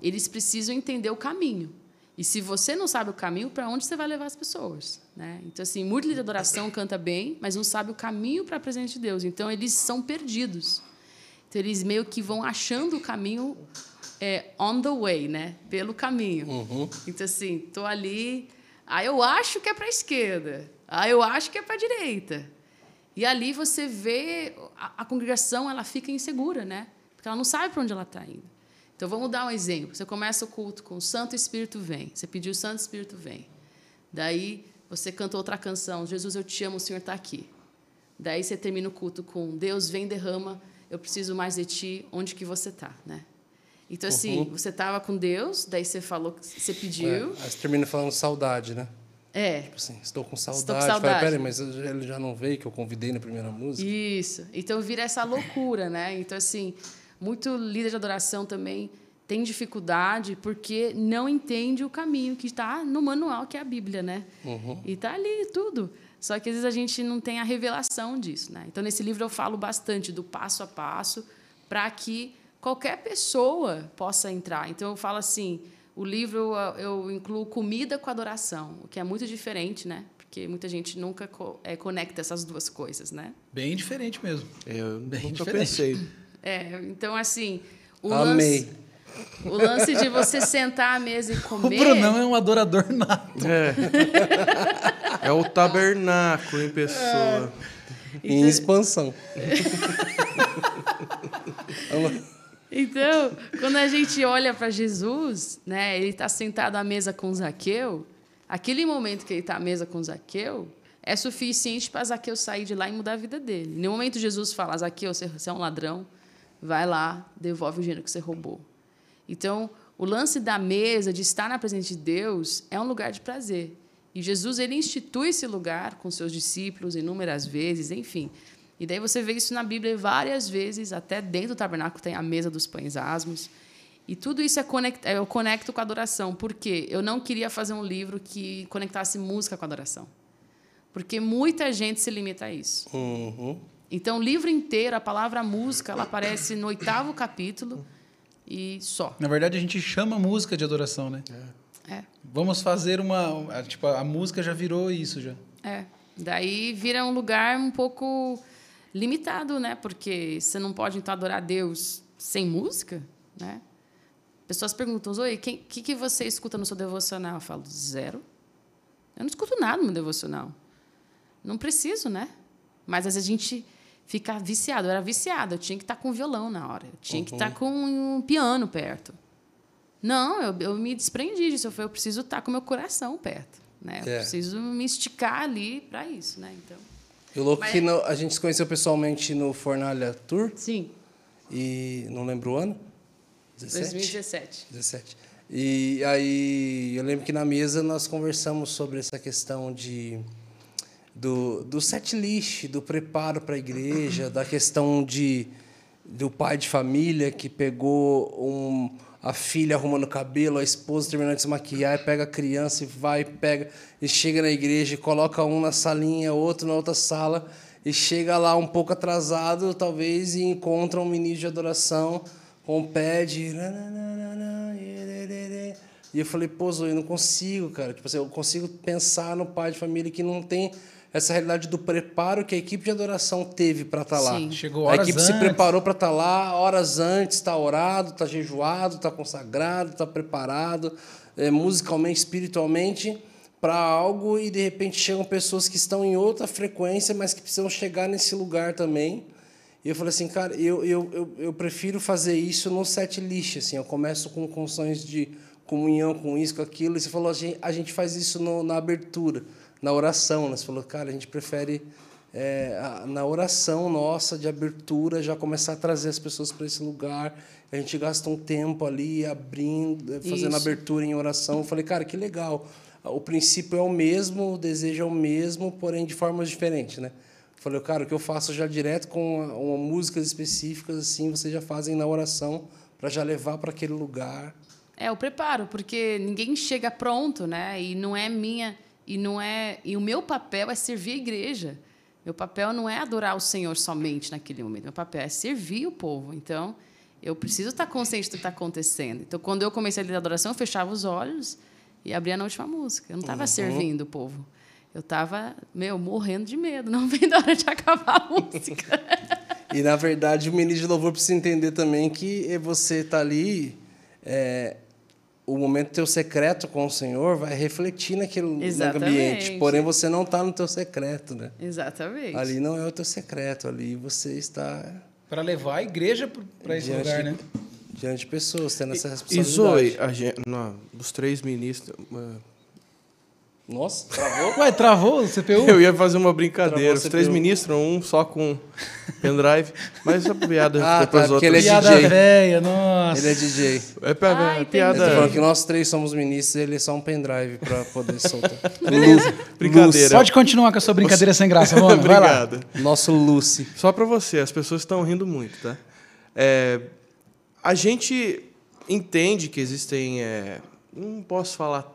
Eles precisam entender o caminho. E se você não sabe o caminho, para onde você vai levar as pessoas? Né? Então, assim, muito líder de adoração canta bem, mas não sabe o caminho para a presença de Deus. Então, eles são perdidos. Então, eles meio que vão achando o caminho é, on the way, né? Pelo caminho. Uhum. Então, assim, tô ali. Aí eu acho que é para a esquerda. Aí eu acho que é para a direita. E ali você vê a, a, congregação, ela fica insegura, né? Porque ela não sabe para onde ela está indo. Então vamos dar um exemplo. Você começa o culto com o Santo Espírito vem. Você pediu o Santo Espírito vem. Daí você canta outra canção, Jesus eu te amo, o Senhor está aqui. Daí você termina o culto com Deus vem derrama, eu preciso mais de ti, onde que você está, né? Então assim, Uhum. você estava com Deus, daí você falou você pediu. É, aí você termina falando saudade, né? É. Tipo assim, estou com saudade. Estou com saudade. Peraí, mas ele já não veio que eu convidei na primeira música? Isso. Então vira essa loucura, né? Então, assim, muito líder de adoração também tem dificuldade porque não entende o caminho que está no manual, que é a Bíblia, né? E tá ali tudo. Só que às vezes a gente não tem a revelação disso, né? Então, nesse livro eu falo bastante do passo a passo para que qualquer pessoa possa entrar. Então, eu falo assim, o livro eu- incluo comida com adoração, o que é muito diferente, né? Porque muita gente nunca co- eh, conecta essas duas coisas, né? Bem diferente mesmo. Eu Bem nunca diferente. pensei. É, então assim, o Amei. lance, o lance de você sentar à mesa e O comer. Brunão é um adorador nato. É. é o tabernáculo em pessoa. Em expansão. Então, quando a gente olha para Jesus, né, ele está sentado à mesa com Zaqueu, aquele momento que ele está à mesa com Zaqueu é suficiente para Zaqueu sair de lá e mudar a vida dele. No momento Jesus fala, Zaqueu, você é um ladrão, vai lá, devolve o dinheiro que você roubou. Então, o lance da mesa, de estar na presença de Deus, é um lugar de prazer. E Jesus ele institui esse lugar com seus discípulos inúmeras vezes, enfim. E daí você vê isso na Bíblia várias vezes, até dentro do tabernáculo tem a mesa dos pães asmos. E tudo isso é eu conecto com a adoração. Por quê? Eu não queria fazer um livro que conectasse música com a adoração. Porque muita gente se limita a isso. Uhum. Então, o livro inteiro, a palavra música, ela aparece no oitavo capítulo e só. Na verdade, a gente chama música de adoração, né? É. Vamos fazer uma. a- Tipo, a música já virou isso já. É. Daí vira um lugar um pouco limitado, né? Porque você não pode então adorar Deus sem música, né? Pessoas perguntam, Zoe, o que, que, que você escuta no seu devocional? Eu falo, zero. Eu não escuto nada no meu devocional. Não preciso, né? Mas às vezes a gente fica viciado. Eu era viciada, eu tinha que estar com violão na hora. Eu tinha que estar com um piano perto. Não, eu, eu me desprendi disso. Eu falei, eu preciso estar com meu coração perto. Né? Eu É. preciso me esticar ali para isso, né? Então, E o louco Mas- que no- a gente se conheceu pessoalmente no Fornalha Tour sim, e não lembro o ano? 17? 2017. 17. E aí eu lembro que na mesa nós conversamos sobre essa questão de do, do set list, do preparo para a igreja, da questão de do pai de família que pegou um, a filha arrumando cabelo, a esposa terminando de se maquiar, pega a criança e vai, pega e chega na igreja e coloca um na salinha, outro na outra sala e chega lá um pouco atrasado, talvez, e encontra um ministro de adoração com o pé de... E eu falei, pô, Zoe, eu não consigo, cara. Tipo assim, eu consigo pensar no pai de família que não tem essa realidade do preparo que a equipe de adoração teve para estar lá. Sim. Chegou a horas equipe se antes. preparou para estar lá horas antes, está orado, está jejuado, está consagrado, está preparado, é, musicalmente, espiritualmente, para algo e de repente chegam pessoas que estão em outra frequência, mas que precisam chegar nesse lugar também. E eu falei assim, cara, eu, eu, eu, eu prefiro fazer isso no set list, assim, eu começo com canções de comunhão, com isso, com aquilo, e você falou, a gente, a gente faz isso no, na abertura, na oração, né? Você falou, cara, a gente prefere é, a- na oração nossa de abertura já começar a trazer as pessoas para esse lugar. A gente gasta um tempo ali abrindo, eh, fazendo Isso. abertura em oração. Eu falei, cara, que legal. O princípio é o mesmo, o desejo é o mesmo, porém de formas diferentes, né? Eu falei, cara, o que eu faço já direto com uma, uma músicas específicas assim, vocês já fazem na oração para já levar para aquele lugar. É, o preparo, porque ninguém chega pronto, né? E não é minha, e não é, e o meu papel é servir a igreja. Meu papel não é adorar o Senhor somente naquele momento. Meu papel é servir o povo. Então, eu preciso estar consciente do que está acontecendo. Então, quando eu comecei a liderar a adoração, eu fechava os olhos e abria na última música. Eu não estava servindo o povo. Eu estava, meu, morrendo de medo, não vendo a hora de acabar a música. E na verdade o ministro de louvor precisa entender também que você tá ali, é, o momento teu secreto com o Senhor vai refletir naquele Exatamente. ambiente. Porém você não está no teu secreto, né? Exatamente. Ali não é o teu secreto, ali você está Para levar a igreja para esse Diante lugar, né? Diante de pessoas, tendo essa E responsabilidade. Zoe, a gente, não, dos três ministros. Nossa, travou? Ué, travou o CPU? Eu ia fazer uma brincadeira. Os três ministros, um só com pendrive. Mas essa piada Ah, depois tá, outras. ele é Piada DJ. velha, nossa. Ele é DJ. É pra- Ah, é entendi. piada. Ele falando que nós três somos ministros ele é só um pendrive pra poder soltar. Brincadeira. Pode continuar com a sua brincadeira sem graça, mano. Vai lá. Obrigado. Nosso Lucy. Só para você, as pessoas estão rindo muito, tá? É, a gente entende que existem, é, não posso falar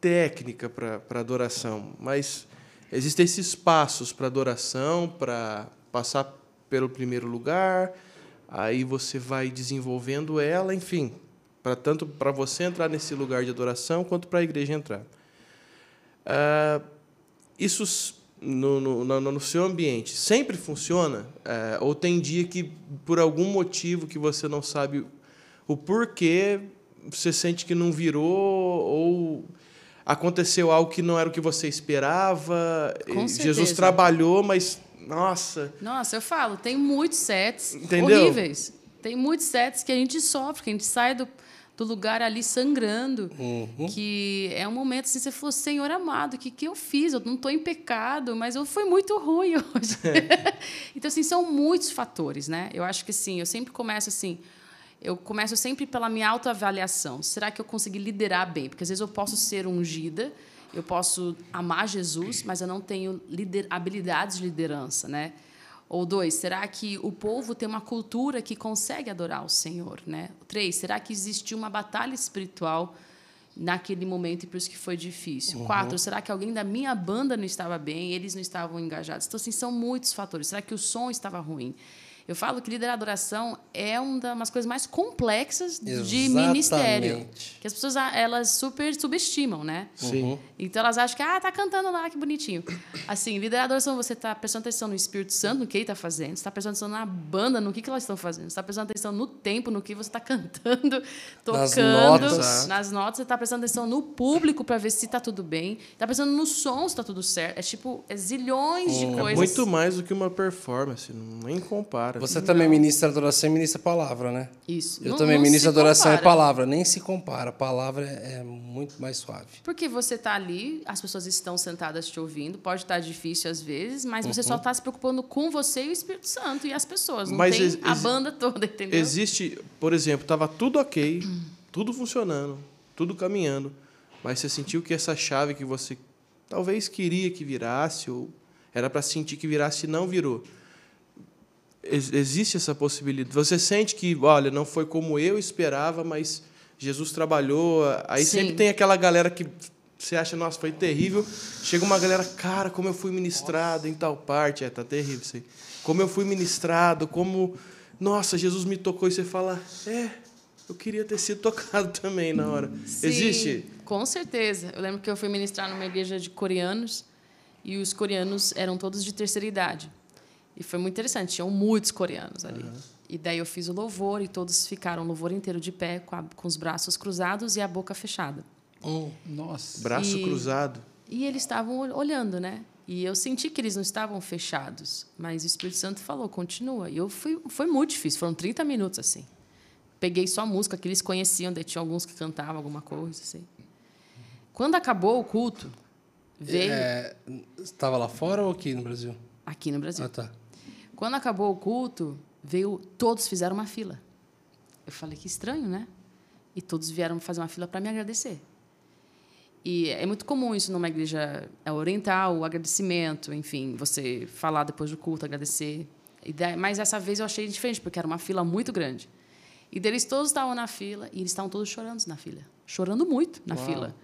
técnica para adoração, mas existem esses passos para adoração, para passar pelo primeiro lugar, aí você vai desenvolvendo ela, enfim, para tanto para você entrar nesse lugar de adoração quanto para a igreja entrar. Ah, isso no, no, no, seu ambiente sempre funciona? É, ou tem dia que, por algum motivo que você não sabe o porquê, você sente que não virou ou aconteceu algo que não era o que você esperava? Com certeza. Jesus trabalhou, mas, nossa, Nossa, eu falo, tem muitos sets Entendeu? horríveis. Tem muitos sets que a gente sofre, que a gente sai do, do lugar ali sangrando. Uhum. Que é um momento assim, você falou, Senhor amado, o que, que eu fiz? Eu não estou em pecado, mas eu fui muito ruim hoje. então, assim, são muitos fatores, né? Eu acho que, assim, eu sempre começo assim... Eu começo sempre pela minha autoavaliação. Será que eu consegui liderar bem? Porque às vezes eu posso ser ungida, eu posso amar Jesus, mas eu não tenho lider, habilidades de liderança, né? Ou dois, será que o povo tem uma cultura que consegue adorar o Senhor, né? Três, será que existiu uma batalha espiritual naquele momento e por isso que foi difícil? Quatro, será que alguém da minha banda não estava bem, eles não estavam engajados? Então, assim, são muitos fatores. Será que o som estava ruim? Eu falo que liderar adoração é uma das coisas mais complexas de ministério. Exatamente. Que as pessoas elas super subestimam, né? sim. Então elas acham que, ah, tá cantando lá, que bonitinho. Assim, liderar adoração, você tá prestando atenção no Espírito Santo, no que ele tá fazendo. Você tá prestando atenção na banda, no que, que elas estão fazendo. Você tá prestando atenção no tempo, no que você tá cantando, tocando. notas. Nas notas. Você tá prestando atenção no público para ver se tá tudo bem. Tá prestando no som se tá tudo certo. É tipo, é zilhões de É coisas. muito mais do que uma performance, não- nem compara. Você também ministra adoração e ministra palavra, né? Isso. Eu Não- também não ministro adoração e compara. palavra. Nem se compara. Palavra é, é muito mais suave. Porque você está ali, as pessoas estão sentadas te ouvindo, pode estar difícil às vezes, mas você Uhum. só está se preocupando com você e o Espírito Santo e as pessoas. Não Mas tem a banda toda, entendeu? Existe, por exemplo, estava tudo ok, tudo funcionando, tudo caminhando, mas você sentiu que essa chave que você talvez queria que virasse, ou era para sentir que virasse e não virou. Ex- existe essa possibilidade. Você sente que, olha, não foi como eu esperava, mas Jesus trabalhou. Aí Sim. sempre tem aquela galera que você acha, nossa, foi terrível. Chega uma galera, cara, como eu fui ministrado em tal parte. É, tá terrível isso aí. Como eu fui ministrado, como, nossa, Jesus me tocou. E você fala, é, eu queria ter sido tocado também na hora. Sim, Existe? Com certeza. Eu lembro que eu fui ministrar numa igreja de coreanos e os coreanos eram todos de terceira idade. E foi muito interessante, tinham muitos coreanos ali. E daí eu fiz o louvor e todos ficaram o louvor inteiro de pé, com, a- com os braços cruzados e a boca fechada. Nossa. Braço E- cruzado. E eles estavam ol- olhando, né? E eu senti que eles não estavam fechados, mas o Espírito Santo falou, continua. E eu fui, foi muito difícil, foram 30 minutos assim. Peguei só a música que eles conheciam, daí tinha alguns que cantavam alguma coisa assim. Quando acabou o culto, veio É, Estava lá fora ou aqui no Brasil? aqui no Brasil. Ah, tá. Quando acabou o culto, veio todos fizeram uma fila. Eu falei que estranho, né? E todos vieram fazer uma fila para me agradecer. E é muito comum isso numa igreja é, oriental, o agradecimento, enfim, você falar depois do culto, agradecer. Mas essa vez eu achei diferente, porque era uma fila muito grande. E deles todos estavam na fila e eles estavam todos chorando na fila, chorando muito na fila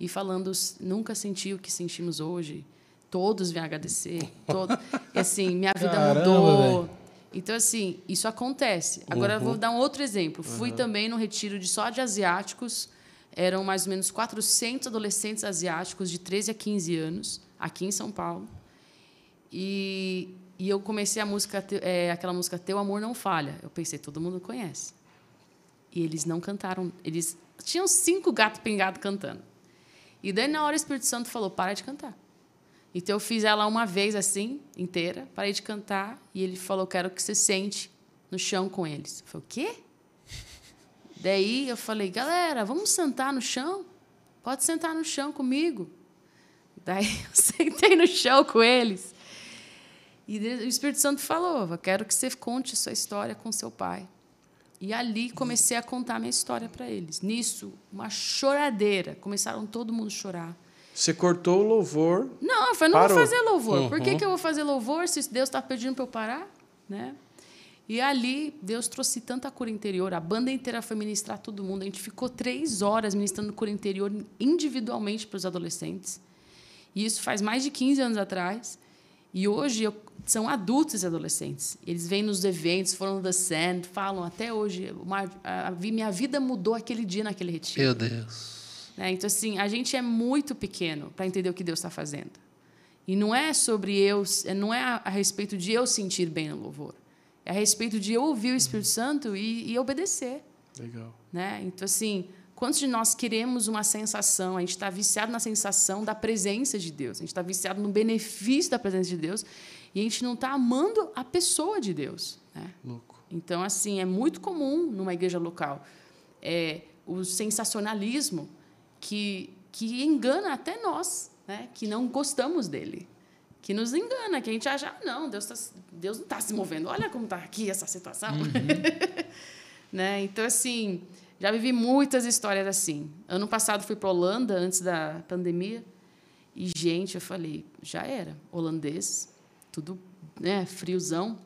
e falando nunca senti o que sentimos hoje. Todos vêm agradecer, todo, e assim minha vida Caramba, mudou. velho. Então assim isso acontece. Agora eu vou dar um outro exemplo. Fui também no retiro de só de asiáticos. Eram mais ou menos 400 adolescentes asiáticos de 13 a 15 anos aqui em São Paulo. E, e eu comecei a música, é, aquela música Teu Amor Não Falha. Eu pensei, todo mundo conhece. E eles não cantaram. Eles tinham cinco gatos pingados cantando. E daí, na hora, o Espírito Santo falou: para de cantar. Então, eu fiz ela uma vez assim, inteira, parei de cantar. E ele falou: quero que você sente no chão com eles. Eu falei: o quê? Daí eu falei, galera, vamos sentar no chão? Pode sentar no chão comigo. Daí eu sentei no chão com eles. E o Espírito Santo falou: quero que você conte sua história com seu pai. E ali comecei a contar minha história para eles. Nisso, uma choradeira. Começaram todo mundo a chorar. Você cortou o louvor. Não, eu falei, não Parou. vou fazer louvor. Uhum. Por que, uhum. que eu vou fazer louvor se Deus está pedindo para eu parar? Né? E ali, Deus trouxe tanta cura interior. A banda inteira foi ministrar todo mundo. A gente ficou três horas ministrando cura interior individualmente para os adolescentes. E isso faz mais de 15 anos atrás. E hoje eu, são adultos e adolescentes. Eles vêm nos eventos, foram no The Sand, falam até hoje. Uma, a, a, minha vida mudou aquele dia naquele retiro. Meu Deus. Né? Então, assim, a gente é muito pequeno para entender o que Deus está fazendo. E não é sobre eu, não é a, respeito de eu sentir bem no louvor. É a respeito de eu ouvir o Espírito Santo e, e obedecer. Legal. Né? Então, assim, Quantos de nós queremos uma sensação? A gente está viciado na sensação da presença de Deus. A gente está viciado no benefício da presença de Deus. E a gente não está amando a pessoa de Deus. Né? Louco. Então, assim, é muito comum numa igreja local é, o sensacionalismo que, que engana até nós, né? que não gostamos dele. Que nos engana, que a gente acha, ah, não, Deus, tá, Deus não está se movendo. Olha como está aqui essa situação. Uhum. né? Então, assim, já vivi muitas histórias assim. Ano passado fui para Holanda antes da pandemia e gente, eu falei, já era, holandês, tudo, né, friozão.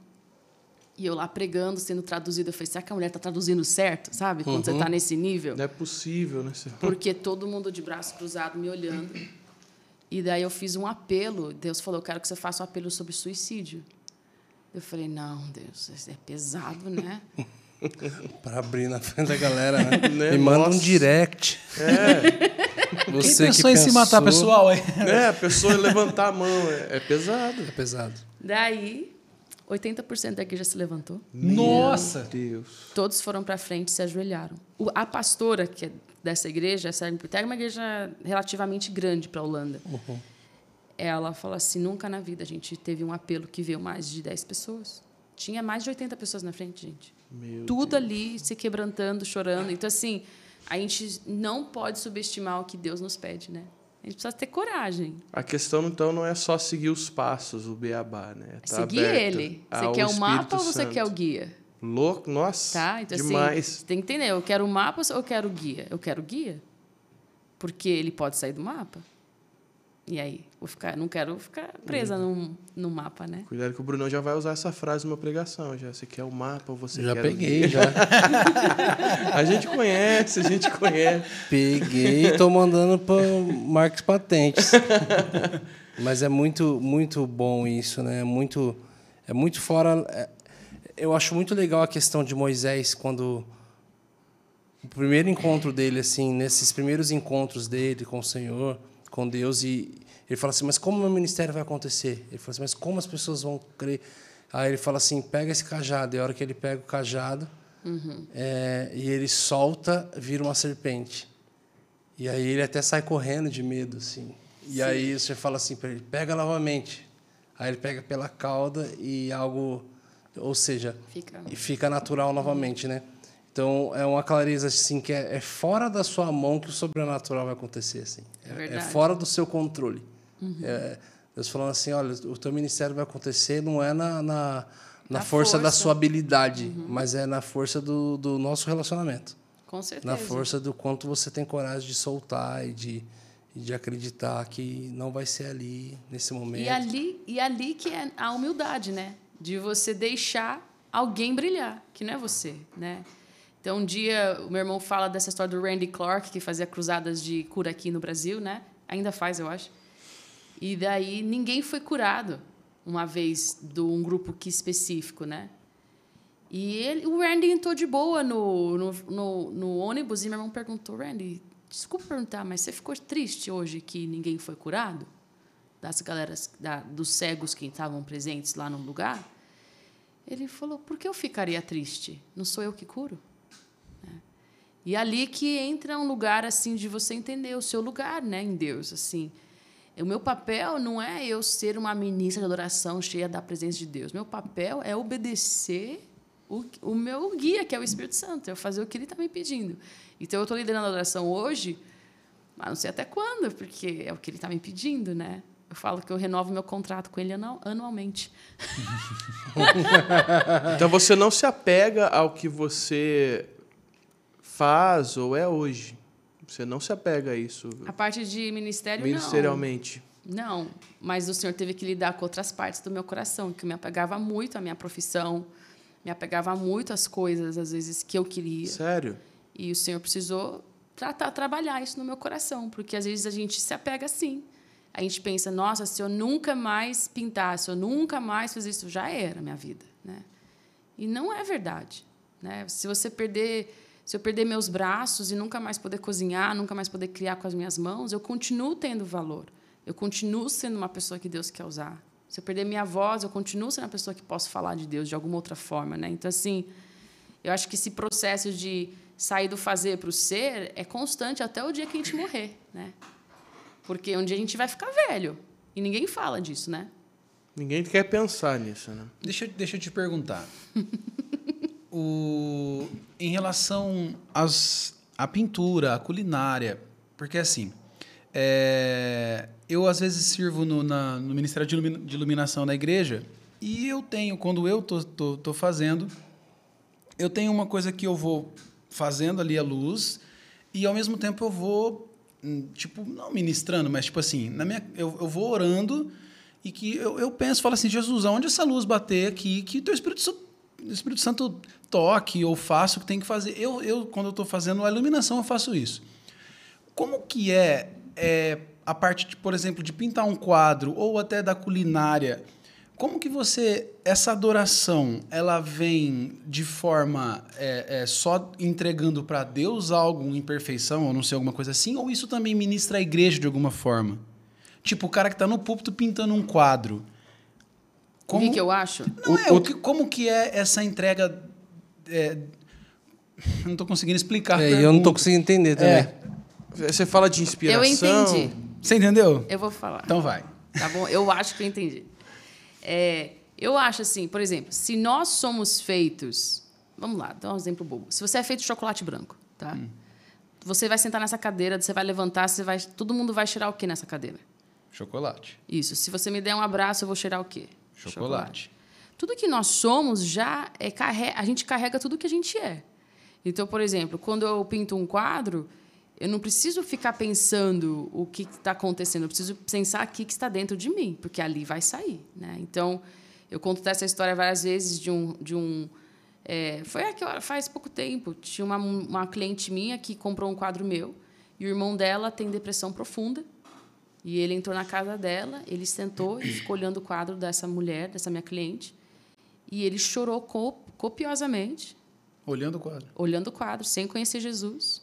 E eu lá pregando, sendo traduzido, eu falei, será que a mulher está traduzindo certo, sabe? Quando tá uhum. você está nesse nível. Não é possível, né? Porque todo mundo de braço cruzado me olhando. E daí eu fiz um apelo. Deus falou, eu quero que você faça um apelo sobre suicídio. Eu falei, não, Deus, é pesado, né? para abrir na frente da galera, né? né? Me manda Nossa. um direct. É. Você Quem pensou que em se matar, pessoal? É, a pessoa levantar a mão. É, é pesado. É pesado. Daí, 80% daqui já se levantou. Nossa! Deus. Todos foram para frente e se ajoelharam. O, a pastora que é dessa igreja, essa é uma igreja relativamente grande para a Holanda. Uhum. Ela fala assim: nunca na vida a gente teve um apelo que veio mais de 10 pessoas. Tinha mais de 80 pessoas na frente, gente. Meu Tudo Deus. ali se quebrantando, chorando. Então, assim, a gente não pode subestimar o que Deus nos pede, né? A gente precisa ter coragem. A questão, então, não é só seguir os passos, o beabá, né? Tá seguir ele. Você quer o mapa ou você quer o guia? Louco, nossa, tá? então, assim, demais. Assim, você tem que entender, eu quero o mapa ou eu quero o guia? Eu quero o guia. Porque ele pode sair do mapa. E aí? Vou ficar, não quero ficar presa uhum. no, no mapa, né? Cuidado que o Brunão já vai usar essa frase numa pregação. Já. Você quer o mapa ou você já quer peguei, já. a gente conhece, a gente conhece. Peguei e tô mandando para Marcos Patentes. Mas é muito, muito bom isso, né? É muito, é muito fora... É, eu acho muito legal a questão de Moisés quando o primeiro encontro dele assim nesses primeiros encontros dele com o Senhor com Deus e ele fala assim, mas como o meu ministério vai acontecer? Ele fala assim, mas como as pessoas vão crer? Aí ele fala assim, pega esse cajado. E a hora que ele pega o cajado uhum. é, e ele solta, vira uma serpente. E aí ele até sai correndo de medo, assim. E Sim. aí você fala assim para ele, pega novamente. Aí ele pega pela cauda e algo, ou seja, fica, fica natural novamente, né? Então, é uma clareza assim que é, é, fora da sua mão que o sobrenatural vai acontecer assim. É, é, fora do seu controle. Uhum. É, Deus falando assim, olha, o teu ministério vai acontecer não é na, na, na força, força, da sua habilidade, uhum. mas é na força do, do nosso relacionamento. Com certeza. Na força do quanto você tem coragem de soltar e de, e de acreditar que não vai ser ali, nesse momento. E ali, e ali que é a humildade, né? De você deixar alguém brilhar, que não é você, né? Então, um dia, o meu irmão fala dessa história do Randy Clark, que fazia cruzadas de cura aqui no Brasil, né? Ainda faz, eu acho. E daí ninguém foi curado uma vez de um grupo que específico, né? E ele, o Randy entrou de boa no, no, no, no ônibus e meu irmão perguntou, Randy, desculpa perguntar, mas você ficou triste hoje que ninguém foi curado? Das galeras, da, dos cegos que estavam presentes lá no lugar? Ele falou, por que eu ficaria triste? Não sou eu que curo? E ali que entra um lugar assim de você entender o seu lugar, né, em Deus, assim. O meu papel não é eu ser uma ministra de adoração cheia da presença de Deus. Meu papel é obedecer o, o meu guia, que é o Espírito Santo, eu fazer o que ele está me pedindo. Então, eu estou liderando a adoração hoje, mas não sei até quando, porque é o que ele está me pedindo, né? Eu falo que eu renovo meu contrato com ele anualmente. então você não se apega ao que você faz ou é hoje. Você não se apega a isso. A parte de ministério, Ministerialmente. Não. não, mas o Senhor teve que lidar com outras partes do meu coração, que eu me apegava muito à minha profissão, me apegava muito às coisas, às vezes, que eu queria. Sério? E o Senhor precisou tratar, trabalhar isso no meu coração, porque às vezes a gente se apega assim a gente pensa, nossa, se eu nunca mais pintar, se eu nunca mais fizer isso, já era a minha vida, né? E não é verdade, né? Se você perder, se eu perder meus braços e nunca mais poder cozinhar, nunca mais poder criar com as minhas mãos, eu continuo tendo valor. Eu continuo sendo uma pessoa que Deus quer usar. Se eu perder minha voz, eu continuo sendo uma pessoa que posso falar de Deus de alguma outra forma, né? Então assim, eu acho que esse processo de sair do fazer para o ser é constante até o dia que a gente morrer, né? Porque um dia a gente vai ficar velho. E ninguém fala disso, né? Ninguém quer pensar nisso, né? Deixa, deixa eu te perguntar. o, em relação às, à pintura, à culinária, porque assim, é, eu às vezes sirvo no, na, no Ministério de Iluminação da igreja e eu tenho, quando eu tô, tô, tô fazendo, eu tenho uma coisa que eu vou fazendo ali a luz e ao mesmo tempo eu vou Hum, tipo, não ministrando, mas tipo assim, na minha, eu, eu vou orando e que eu, eu penso, falo assim, Jesus, aonde essa luz bater aqui, que teu Espírito, Espírito Santo toque ou faça o que tem que fazer. Eu, eu quando eu estou fazendo a iluminação, eu faço isso. Como que é, é a parte, de, por exemplo, de pintar um quadro ou até da culinária? Como que você essa adoração ela vem de forma é, é, só entregando para Deus algo em perfeição ou não sei alguma coisa assim ou isso também ministra a igreja de alguma forma? Tipo o cara que está no púlpito pintando um quadro. Como o que, eu acho? Não o, é o, que, como que é essa entrega? É, não estou conseguindo explicar. É, eu não estou conseguindo entender também. É. Você fala de inspiração. Eu entendi. Você entendeu? Eu vou falar. Então vai. Tá bom? Eu acho que eu entendi. É, eu acho assim, por exemplo, se nós somos feitos. Vamos lá, dá um exemplo bobo. Se você é feito de chocolate branco, tá? Hum. Você vai sentar nessa cadeira, você vai levantar, você vai, todo mundo vai cheirar o que nessa cadeira? Chocolate. Isso. Se você me der um abraço, eu vou cheirar o quê? Chocolate. Chocolate. Tudo que nós somos já é carrega, a gente carrega tudo que a gente é. Então, por exemplo, quando eu pinto um quadro, eu não preciso ficar pensando o que está acontecendo, eu preciso pensar o que está dentro de mim, porque ali vai sair. Né? Então, eu conto essa história várias vezes de um. De um é, foi aqui, faz pouco tempo. Tinha uma, uma cliente minha que comprou um quadro meu, e o irmão dela tem depressão profunda. E ele entrou na casa dela, ele sentou e ficou olhando o quadro dessa mulher, dessa minha cliente, e ele chorou copiosamente. Olhando o quadro? Olhando o quadro, sem conhecer Jesus.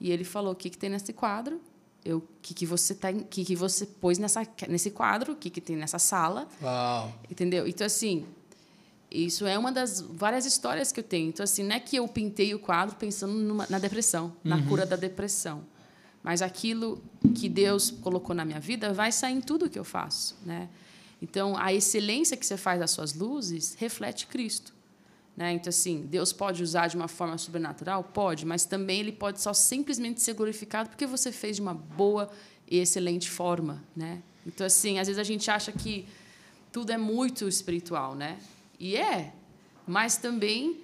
E ele falou: o que, que tem nesse quadro? O que, que você tá, que, que você pôs nessa, nesse quadro? O que, que tem nessa sala? Uau. Entendeu? Então, assim, isso é uma das várias histórias que eu tenho. Então, assim, não é que eu pintei o quadro pensando numa, na depressão, uhum. na cura da depressão. Mas aquilo que Deus colocou na minha vida vai sair em tudo que eu faço. Né? Então, a excelência que você faz das suas luzes reflete Cristo. Né? Então, assim, Deus pode usar de uma forma sobrenatural? Pode, mas também ele pode só simplesmente ser glorificado porque você fez de uma boa e excelente forma. Né? Então, assim, às vezes a gente acha que tudo é muito espiritual, né? E é, mas também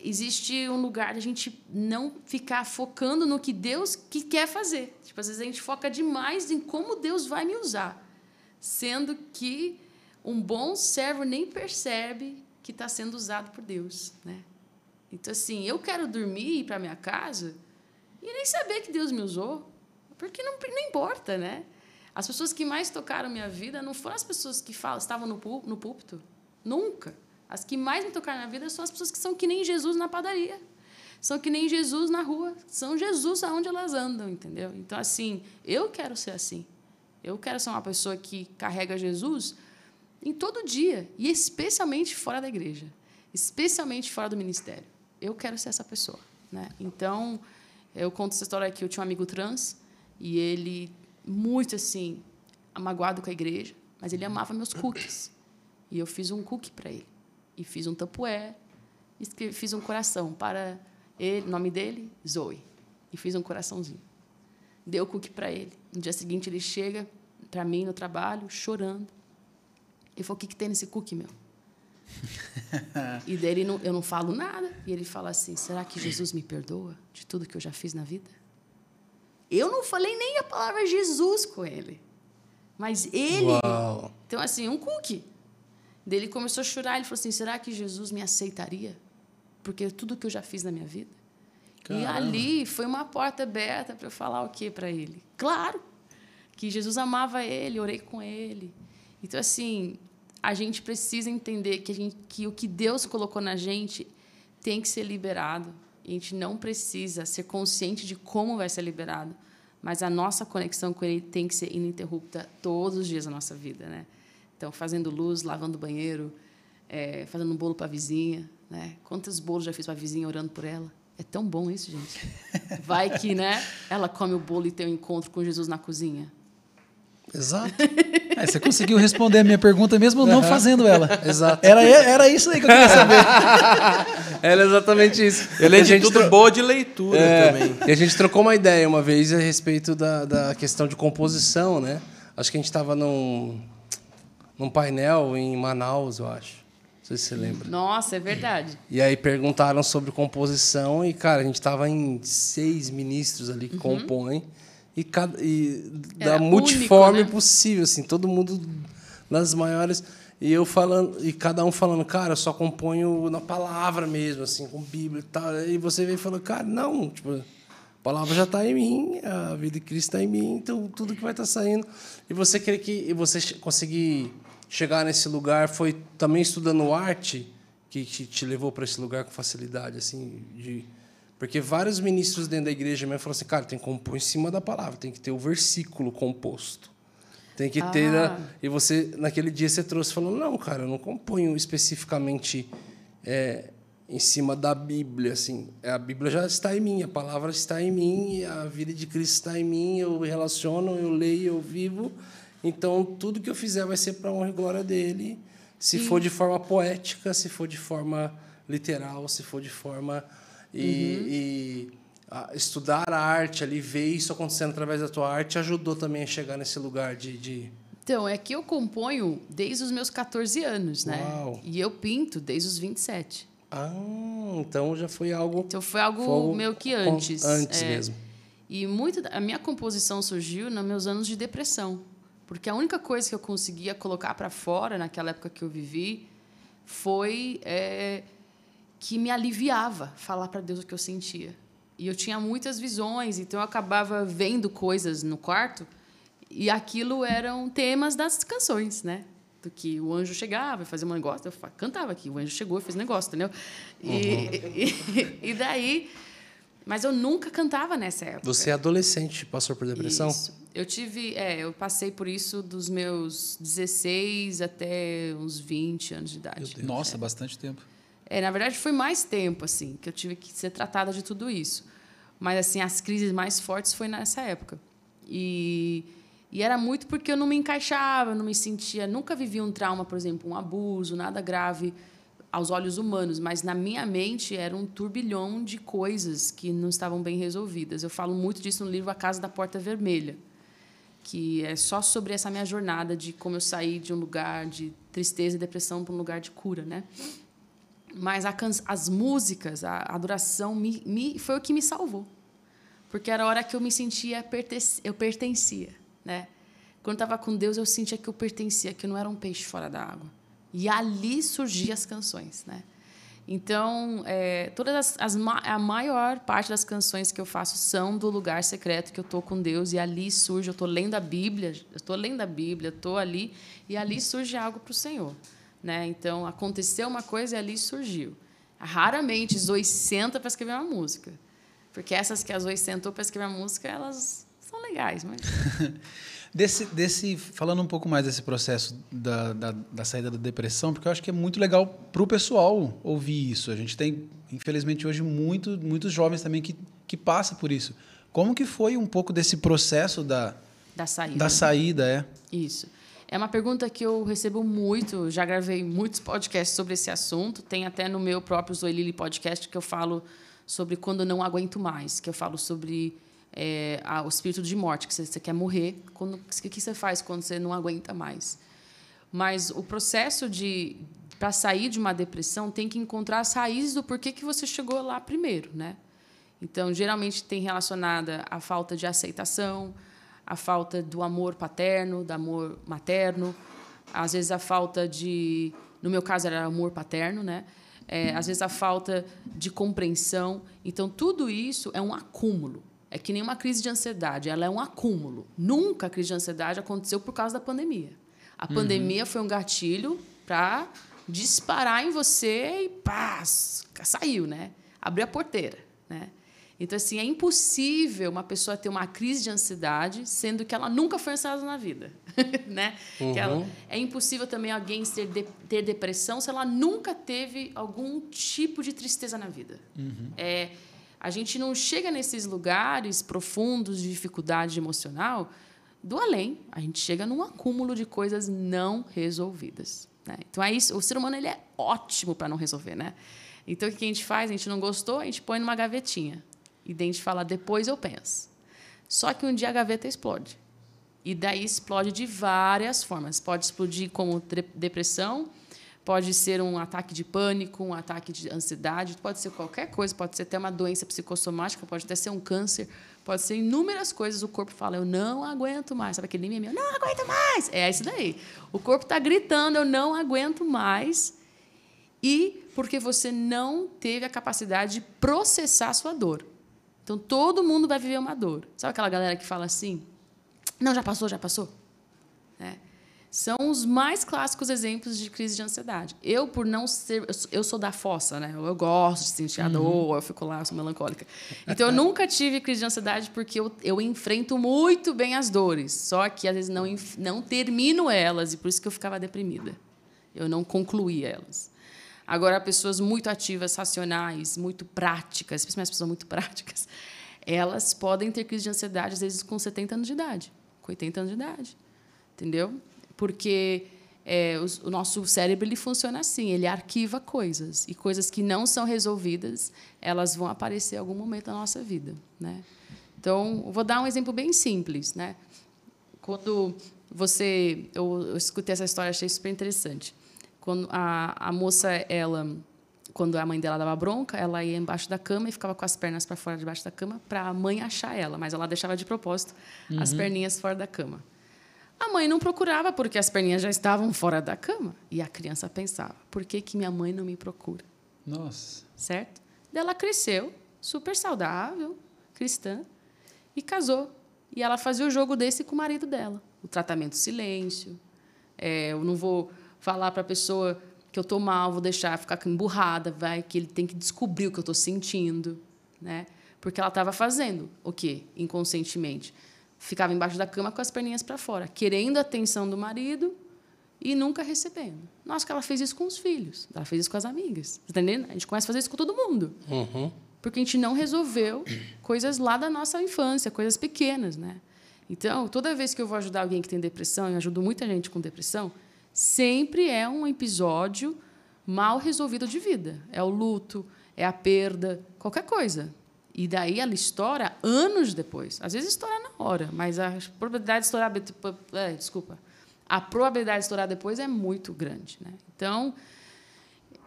existe um lugar de a gente não ficar focando no que Deus que quer fazer. Tipo, às vezes a gente foca demais em como Deus vai me usar, sendo que um bom servo nem percebe que está sendo usado por Deus, né? Então assim, eu quero dormir e ir para minha casa e nem saber que Deus me usou, porque não, não importa, né? As pessoas que mais tocaram minha vida não foram as pessoas que falam, estavam no, no púlpito, nunca. As que mais me tocaram na vida são as pessoas que são que nem Jesus na padaria, são que nem Jesus na rua, são Jesus aonde elas andam, entendeu? Então assim, eu quero ser assim. Eu quero ser uma pessoa que carrega Jesus em todo dia, e especialmente fora da igreja, especialmente fora do ministério. Eu quero ser essa pessoa. Né? Então, eu conto essa história aqui. Eu tinha um amigo trans, e ele, muito assim, amagoado com a igreja, mas ele amava meus cookies. E eu fiz um cookie para ele. E fiz um tapué, Escrevi, fiz um coração para ele, nome dele, Zoe. E fiz um coraçãozinho. Deu o cookie para ele. No dia seguinte ele chega para mim no trabalho, chorando. Ele falou: O que, que tem nesse cookie, meu? e dele não, eu não falo nada. E ele fala assim: Será que Jesus me perdoa de tudo que eu já fiz na vida? Eu não falei nem a palavra Jesus com ele. Mas ele. Uau. Então, assim, um cookie. Dele começou a chorar. Ele falou assim: Será que Jesus me aceitaria? Porque tudo que eu já fiz na minha vida. E ali foi uma porta aberta para eu falar o que para ele? Claro que Jesus amava ele, orei com ele. Então, assim, a gente precisa entender que, a gente, que o que Deus colocou na gente tem que ser liberado. E a gente não precisa ser consciente de como vai ser liberado. Mas a nossa conexão com Ele tem que ser ininterrupta todos os dias da nossa vida. Né? Então, fazendo luz, lavando banheiro, é, fazendo um bolo para a vizinha. Né? Quantos bolos já fiz para a vizinha orando por ela? É tão bom isso, gente. Vai que, né? Ela come o bolo e tem um encontro com Jesus na cozinha. Exato. É, você conseguiu responder a minha pergunta mesmo não fazendo ela. Exato. Era, era isso aí que eu queria saber. Era exatamente isso. Ele é A de gente tudo tro- boa de leitura É, também. E a gente trocou uma ideia uma vez a respeito da, da questão de composição, né? Acho que a gente estava num, num painel em Manaus, eu acho. Não sei se você lembra. Nossa, é verdade. E aí perguntaram sobre composição e, cara, a gente estava em seis ministros ali que compõem e, cada, e da multiforme único, né? possível, assim, todo mundo nas maiores e eu falando e cada um falando, cara, eu só componho na palavra mesmo, assim, com Bíblia e tal. E você vem falando, cara, não, tipo, a palavra já está em mim, a vida de Cristo está em mim, então tudo que vai estar saindo. E você querer que e você conseguir chegar nesse lugar foi também estudando arte que te, te levou para esse lugar com facilidade, assim, de porque vários ministros dentro da igreja mesmo falaram assim, cara, tem que compor em cima da palavra, tem que ter o versículo composto. Tem que ter. Ah. a- E você, naquele dia, você trouxe falando, não, cara, eu não componho especificamente é, em cima da Bíblia, assim. É, A Bíblia já está em mim, a palavra está em mim, a vida de Cristo está em mim, eu me relaciono, eu leio, eu vivo. Então, tudo que eu fizer vai ser para honra e glória dele. Se for de forma poética, se for de forma literal, se for de forma. E, e, a- estudar a arte ali, ver isso acontecendo através da tua arte, ajudou também a chegar nesse lugar de. de Então, é que eu componho desde os meus 14 anos, né? Uau. E eu pinto desde os 27. ah, então já foi algo. Então foi algo, foi algo meio que antes. Antes é. mesmo. E muito a minha composição surgiu nos meus anos de depressão, porque a única coisa que eu conseguia colocar para fora naquela época que eu vivi foi é, que me aliviava falar para Deus o que eu sentia. E eu tinha muitas visões, então eu acabava vendo coisas no quarto e aquilo eram temas das canções, né? Do que o anjo chegava e fazia um negócio, eu cantava aqui, o anjo chegou e fez um negócio, entendeu? E, e, e daí. Mas eu nunca cantava nessa época. Você é adolescente, passou por depressão? Isso. Eu tive, é, eu passei por isso dos meus 16 até uns 20 anos de idade. Nossa, bastante tempo. É, na verdade foi mais tempo assim que eu tive que ser tratada de tudo isso. Mas assim, as crises mais fortes foi nessa época. E e era muito porque eu não me encaixava, eu não me sentia, nunca vivi um trauma, por exemplo, um abuso, nada grave aos olhos humanos, mas na minha mente era um turbilhão de coisas que não estavam bem resolvidas. Eu falo muito disso no livro A Casa da Porta Vermelha, que é só sobre essa minha jornada de como eu saí de um lugar de tristeza e depressão para um lugar de cura, né? Mas a as músicas, a adoração, me, me- foi o que me salvou. Porque era a hora que eu me sentia, eu pertencia. Né? Quando estava com Deus, eu sentia que eu pertencia, que eu não era um peixe fora da água. E ali surgiam as canções. Né? Então, é, todas as, as a maior parte das canções que eu faço são do lugar secreto que eu estou com Deus e ali surge, eu estou lendo a Bíblia, eu estou lendo a Bíblia, estou ali e ali surge algo para o Senhor. Né? Então, aconteceu uma coisa e ali surgiu. Raramente Zoe senta para escrever uma música. Porque essas que a Zoe sentou para escrever uma música, elas são legais. Mas... Desse, desse, falando um pouco mais desse processo da, da, da saída da depressão, porque eu acho que é muito legal para o pessoal ouvir isso. A gente tem, infelizmente, hoje muito, muitos jovens também que, que passam por isso. Como que foi um pouco desse processo da, Da saída. da saída, é? Isso. É uma pergunta que eu recebo muito, já gravei muitos podcasts sobre esse assunto. Tem até no meu próprio Zoe Lili podcast que eu falo sobre quando não aguento mais, que eu falo sobre é, a, o espírito de morte, que você, você quer morrer. O que, que você faz quando você não aguenta mais? Mas o processo de para sair de uma depressão tem que encontrar as raízes do porquê que você chegou lá primeiro, né? Então, geralmente tem relacionada a falta de aceitação, a falta do amor paterno, do amor materno, às vezes a falta de, no meu caso era amor paterno, né? É, às vezes a falta de compreensão. Então tudo isso é um acúmulo. É que nem uma crise de ansiedade, ela é um acúmulo. Nunca a crise de ansiedade aconteceu por causa da pandemia. A uhum. pandemia foi um gatilho para disparar em você e pá, saiu, né? Abriu a porteira, né? Então, assim, é impossível uma pessoa ter uma crise de ansiedade, sendo que ela nunca foi ansiosa na vida. né? Uhum. Ela, é impossível também alguém ter, de, ter depressão se ela nunca teve algum tipo de tristeza na vida. Uhum. É, a gente não chega nesses lugares profundos de dificuldade emocional do além. A gente chega num acúmulo de coisas não resolvidas. Né? Então, é isso. O ser humano ele é ótimo para não resolver. Né? Então, o que a gente faz? A gente não gostou, a gente põe numa gavetinha. E daí a gente fala, depois eu penso. Só que um dia a gaveta explode. E daí explode de várias formas. Pode explodir como depressão, pode ser um ataque de pânico, um ataque de ansiedade, pode ser qualquer coisa, pode ser até uma doença psicossomática, pode até ser um câncer, pode ser inúmeras coisas. O corpo fala, eu não aguento mais. Sabe aquele meme? Eu não aguento mais. É isso daí. O corpo está gritando, eu não aguento mais. E porque você não teve a capacidade de processar a sua dor. Então, todo mundo vai viver uma dor. Sabe aquela galera que fala assim? Não, já passou, já passou? São os mais clássicos exemplos de crise de ansiedade. Eu, por não ser. Eu sou da fossa, né? Eu gosto de sentir a dor, uhum. eu fico lá, eu sou melancólica. Então, eu nunca tive crise de ansiedade porque eu, eu enfrento muito bem as dores. Só que, às vezes, não, não termino elas e por isso que eu ficava deprimida. Eu não concluía elas. Agora, pessoas muito ativas, racionais, muito práticas, especialmente as pessoas muito práticas, elas podem ter crise de ansiedade, às vezes, com 70 anos de idade, com 80 anos de idade. Entendeu? Porque é, o, o, nosso cérebro ele funciona assim, ele arquiva coisas. E coisas que não são resolvidas, elas vão aparecer em algum momento da nossa vida. Né? Então, vou dar um exemplo bem simples. Né? Quando você. Eu, eu escutei essa história, achei super interessante. Quando a, a moça, ela, quando a mãe dela dava bronca, ela ia embaixo da cama e ficava com as pernas para fora debaixo da cama para a mãe achar ela, mas ela deixava de propósito uhum. as perninhas fora da cama. A mãe não procurava porque as perninhas já estavam fora da cama. E a criança pensava: por que, que minha mãe não me procura? Nossa. Certo? Ela cresceu, super saudável, cristã, e casou. E ela fazia o jogo desse com o marido dela. O tratamento silêncio. É, eu não vou falar para a pessoa que eu estou mal, vou deixar ficar emburrada, vai que ele tem que descobrir o que eu estou sentindo, né? Porque ela estava fazendo o quê? Inconscientemente. Ficava embaixo da cama com as perninhas para fora, querendo a atenção do marido e nunca recebendo. Nossa, que ela fez isso com os filhos, ela fez isso com as amigas. Tá entendendo? A gente começa a fazer isso com todo mundo. Uhum. Porque a gente não resolveu coisas lá da nossa infância, coisas pequenas, né? Então, toda vez que eu vou ajudar alguém que tem depressão, e ajudo muita gente com depressão, sempre é um episódio mal resolvido de vida. É o luto, é a perda, qualquer coisa. E daí ela estoura anos depois. Às vezes estoura na hora, mas a probabilidade de estourar. É, desculpa. A probabilidade de estourar depois é muito grande. Né? Então,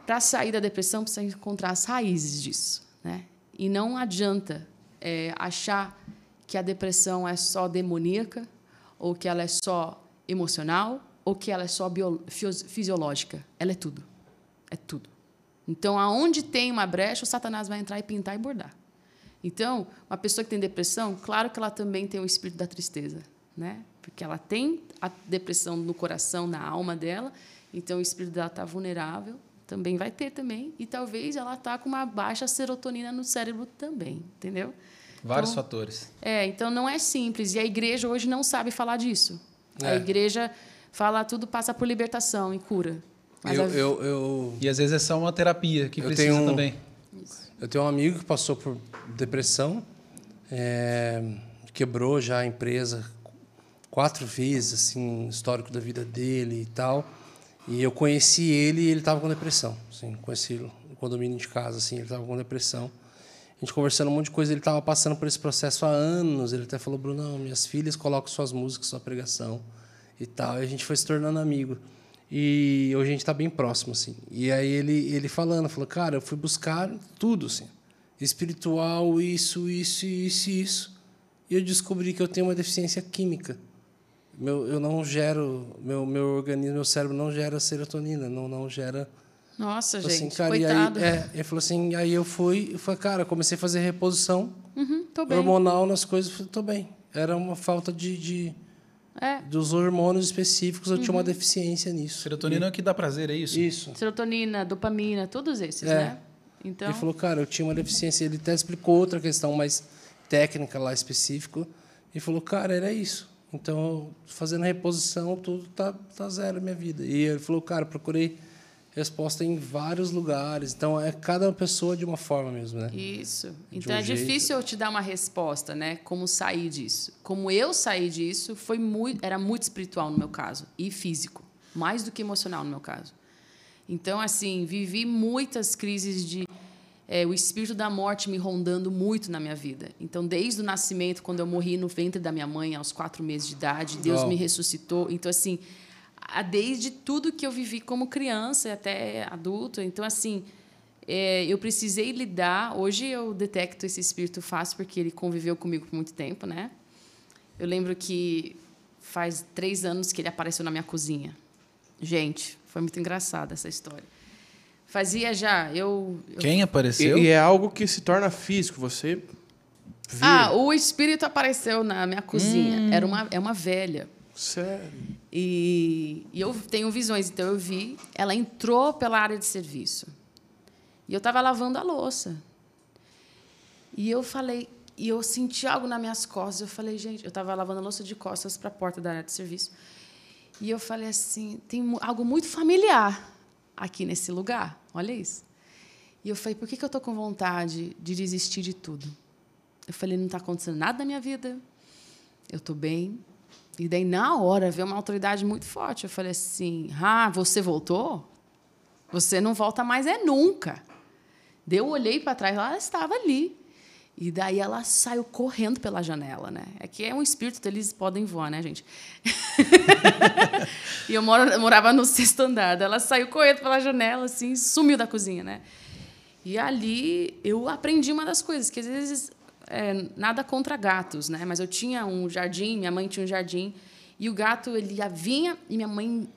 para sair da depressão, precisa encontrar as raízes disso. Né? E não adianta é, achar que a depressão é só demoníaca ou que ela é só emocional ou que ela é só bio, fisiológica? Ela é tudo. É tudo. Então, aonde tem uma brecha, o Satanás vai entrar e pintar e bordar. Então, uma pessoa que tem depressão, claro que ela também tem o espírito da tristeza, né? Porque ela tem a depressão no coração, na alma dela, então o espírito dela está vulnerável, também vai ter também, e talvez ela está com uma baixa serotonina no cérebro também, entendeu? Vários então, fatores. É, então não é simples. E a igreja hoje não sabe falar disso. É. A igreja fala tudo passa por libertação e cura. Eu, a... eu, eu, E às vezes é só uma terapia que precisa um, também. Eu tenho um amigo que passou por depressão, é, quebrou já a empresa quatro vezes, assim, histórico da vida dele e tal. E eu conheci ele e ele estava com depressão. Assim, conheci no condomínio de casa, assim, ele estava com depressão. A gente conversando um monte de coisa, ele estava passando por esse processo há anos. Ele até falou, Bruno, minhas filhas colocam suas músicas, sua pregação e tal. E a gente foi se tornando amigo. E hoje a gente está bem próximo, assim. E aí ele, ele falando, falou, cara, eu fui buscar tudo, assim. Espiritual, isso, isso, isso, isso. E eu descobri que eu tenho uma deficiência química. Meu, eu não gero, meu, meu organismo, meu cérebro não gera serotonina, não, não gera... Nossa, assim, gente, cara, coitado. E aí, é, ele falou assim, aí eu fui, eu falei, cara, comecei a fazer reposição Uhum, hormonal nas coisas, falei, tô bem. Era uma falta de, de É, dos hormônios específicos, eu tinha Uhum. uma deficiência nisso. Serotonina é o que dá prazer, é isso? Isso. serotonina, dopamina, todos esses, É. né? Então, Ele falou, cara, eu tinha uma deficiência. Ele até explicou outra questão mais técnica lá específico. E falou, cara, era isso. Então, fazendo reposição, tudo tá, tá zero na minha vida. E ele falou, cara, procurei resposta em vários lugares. Então, é cada pessoa de uma forma mesmo, né? Isso. Então um é jeito. difícil eu te dar uma resposta, né? Como sair disso. Como eu saí disso, foi muito, era muito espiritual no meu caso e físico, mais do que emocional no meu caso. Então assim, vivi muitas crises de é, o espírito da morte me rondando muito na minha vida. Então, desde o nascimento, quando eu morri no ventre da minha mãe aos quatro meses de idade, Deus Uau. me ressuscitou. Então, assim, desde tudo que eu vivi como criança e até adulto. Então, assim, é, eu precisei lidar. Hoje eu detecto esse espírito fácil porque ele conviveu comigo por muito tempo, né? Eu lembro que faz três anos que ele apareceu na minha cozinha. Gente, foi muito engraçada essa história. Fazia já, eu. eu- Quem E, apareceu? e é algo que se torna físico. Você vê. Ah, o espírito apareceu na minha cozinha. Era uma, é uma velha. Sério. E, e eu tenho visões, então eu vi. Ela entrou pela área de serviço. E eu estava lavando a louça. E eu falei, e eu senti algo nas minhas costas. Eu falei, gente, eu estava lavando a louça de costas para a porta da área de serviço. E eu falei assim, tem algo muito familiar aqui nesse lugar. Olha isso. E eu falei, por que, que eu estou com vontade de desistir de tudo? Eu falei, não está acontecendo nada na minha vida. Eu estou bem. E daí, na hora, veio uma autoridade muito forte. Eu falei assim: Ah, você voltou? Você não volta mais, é nunca. Daí eu olhei para trás, ela estava ali. E daí ela saiu correndo pela janela, né? É que é um espírito, eles podem voar, né, gente? e eu, morava no sexto andar. Ela saiu correndo pela janela, assim, sumiu da cozinha, né? E ali eu aprendi uma das coisas, que às vezes é, nada contra gatos, né? Mas eu tinha um jardim, minha mãe tinha um jardim, e o gato ele vinha e minha mãe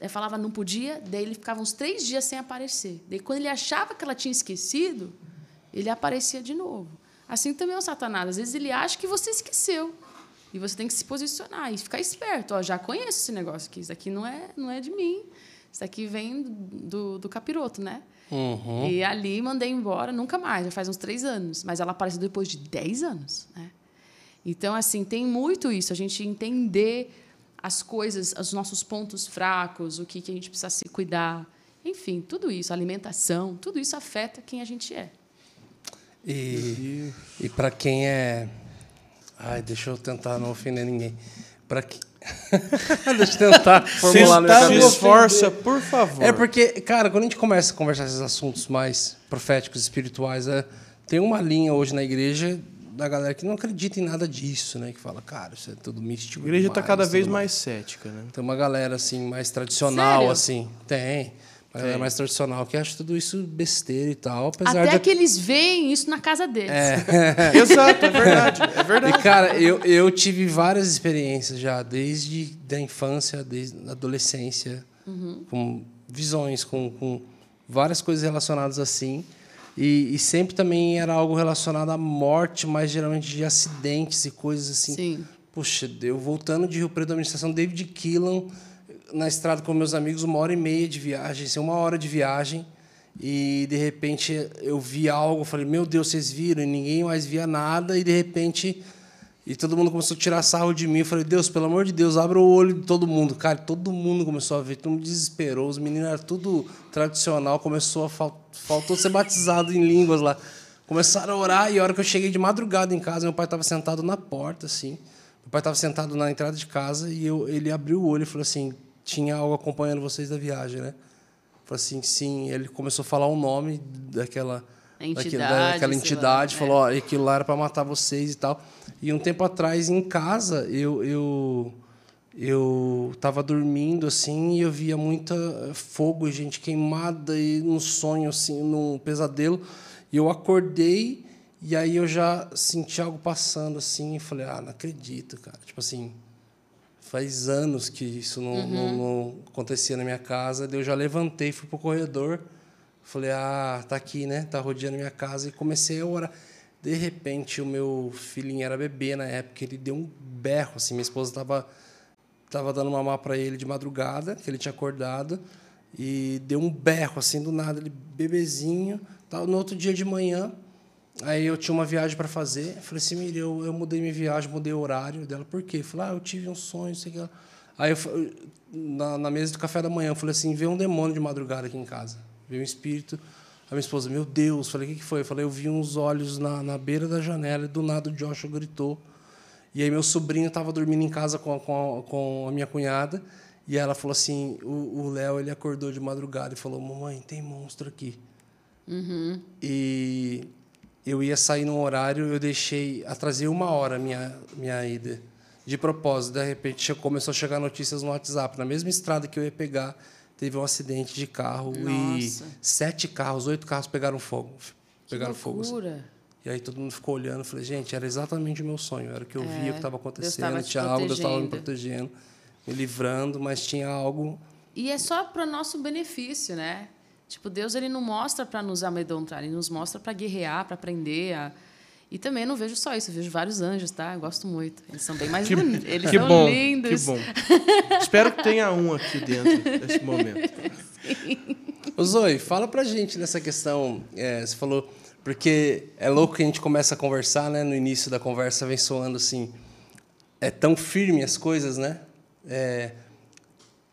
eh, falava não podia, daí ele ficava uns três dias sem aparecer. Daí quando ele achava que ela tinha esquecido, ele aparecia de novo. Assim também é o Satanás. Às vezes ele acha que você esqueceu. E você tem que se posicionar e ficar esperto. Ó, já conheço esse negócio aqui. Isso aqui não é, não é de mim. Isso aqui vem do, do capiroto, né? Uhum. E ali mandei embora, nunca mais, já faz uns três anos. Mas ela apareceu depois de dez anos. Né? Então, assim, tem muito isso, a gente entender as coisas, os nossos pontos fracos, o que, que a gente precisa se cuidar. Enfim, tudo isso, alimentação, tudo isso afeta quem a gente é. E, e para quem é. Ai, deixa eu tentar não ofender ninguém. Para que... deixa eu tentar formular minha Se esforça, por favor. É porque, cara, quando a gente começa a conversar esses assuntos mais proféticos, espirituais, é, tem uma linha hoje na igreja da galera que não acredita em nada disso, né? Que fala, cara, isso é tudo místico. A igreja está cada vez mais cética, né? Tem uma galera assim mais tradicional, Sério? assim. Tem. Tem. mais tradicional que acha tudo isso besteira e tal, apesar Até de que eles veem isso na casa deles. Exato, é verdade. É verdade. E, cara, eu, eu tive várias experiências já, desde da infância, desde a adolescência, com visões, com, com várias coisas relacionadas assim. E, e sempre também era algo relacionado à morte, mas geralmente de acidentes e coisas assim. Sim. Puxa, eu voltando de Rio Preto da administração, David Killan, na estrada com meus amigos, uma hora e meia de viagem, assim, uma hora de viagem. E de repente eu vi algo, falei, meu Deus, vocês viram? E ninguém mais via nada, e de repente. E todo mundo começou a tirar sarro de mim. Eu falei, Deus, pelo amor de Deus, abre o olho de todo mundo. Cara, todo mundo começou a ver, todo mundo desesperou. Os meninos eram tudo tradicional, começou a. Fal... Faltou ser batizado em línguas lá. Começaram a orar, e a hora que eu cheguei de madrugada em casa, meu pai estava sentado na porta, assim. Meu pai estava sentado na entrada de casa e eu, ele abriu o olho e falou assim: tinha algo acompanhando vocês da viagem, né? Falei assim, sim. Ele começou a falar o nome daquela Entidade, daquela, entidade, lá, falou, ó, aquilo lá era para matar vocês e tal. E um tempo atrás, em casa, eu eu eu estava dormindo assim e eu via muita fogo e gente queimada e num sonho assim, num pesadelo. E eu acordei e aí eu já senti algo passando assim e falei, ah, não acredito, cara. Tipo assim, faz anos que isso não, não, não acontecia na minha casa. Daí eu já levantei, fui pro corredor, falei, ah, tá aqui, né? Tá rodeando minha casa e comecei a orar. De repente, o meu filhinho era bebê na época, ele deu um berro assim, minha esposa estava tava dando mamar para ele de madrugada, que ele tinha acordado, e deu um berro assim do nada, ele bebezinho, tal. No outro dia de manhã, Aí eu tinha uma viagem para fazer. Falei assim, Miriam, eu, eu mudei minha viagem, mudei o horário dela. Por quê? Falei, ah, eu tive um sonho, sei que Aí eu, na, na mesa do café da manhã, eu falei assim, veio um demônio de madrugada aqui em casa. Veio um espírito. A minha esposa, meu Deus. Falei, o que, que foi? Eu falei, eu vi uns olhos na, na beira da janela e do nada o Joshua gritou. E aí meu sobrinho estava dormindo em casa com a, com, a, com a minha cunhada. E ela falou assim, o Léo, ele acordou de madrugada e falou, mamãe, tem monstro aqui. Uhum. E eu ia sair num horário, eu deixei, atrasei uma hora a minha, minha ida. De propósito, de repente começou a chegar notícias no WhatsApp. Na mesma estrada que eu ia pegar, teve um acidente de carro Nossa. e sete carros, oito carros pegaram fogo. Pegaram que fogo. assim. E aí todo mundo ficou olhando, falei, gente, era exatamente o meu sonho, era o que eu via, o que estava acontecendo, É, te tinha algo, Deus estava me protegendo. protegendo, me livrando, mas tinha algo E é só para nosso benefício, né? Tipo, Deus ele não mostra para nos amedrontar, ele nos mostra para guerrear, para aprender a e também não vejo só isso, eu vejo vários anjos, tá? Eu gosto muito. Eles são bem mais Que, bonitos. Eles que são bom, lindos. que bom. Espero que tenha um aqui dentro desse momento. Ô Zoe, fala pra gente nessa questão. é, você falou. Porque é louco que a gente começa a conversar, né? No início da conversa vem soando assim. É tão firme as coisas, né? É,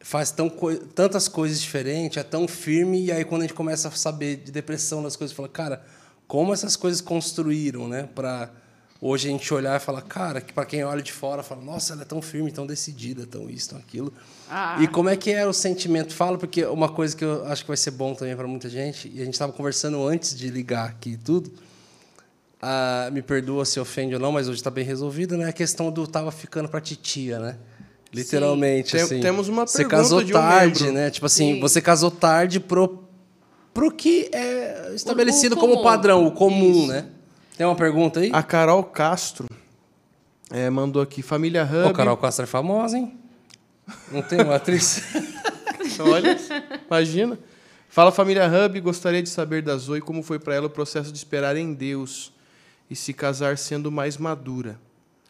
faz tão tantas coisas diferentes, é tão firme, e aí quando a gente começa a saber de depressão das coisas, fala, cara, como essas coisas construíram, né? Pra hoje a gente olhar e falar, cara, que para quem olha de fora, fala, nossa, ela é tão firme, tão decidida, tão isso, tão aquilo. Ah. E como é que era o sentimento? Fala, porque uma coisa que eu acho que vai ser bom também para muita gente, e a gente estava conversando antes de ligar aqui e tudo, ah, me perdoa se ofende ou não, mas hoje está bem resolvido, né? A questão do tava ficando para titia, né? Literalmente, Tem- assim. temos uma Você pergunta casou de um tarde, membro. né? Tipo assim, Sim. você casou tarde pro, pro que é estabelecido o como padrão, o comum, Isso. né? Tem uma pergunta aí? A Carol Castro é, mandou aqui, família Hub. Ô, Carol Castro é famosa, hein? Não tem uma atriz? Olha, imagina. Fala família Hub, gostaria de saber da Zoe como foi para ela o processo de esperar em Deus e se casar sendo mais madura.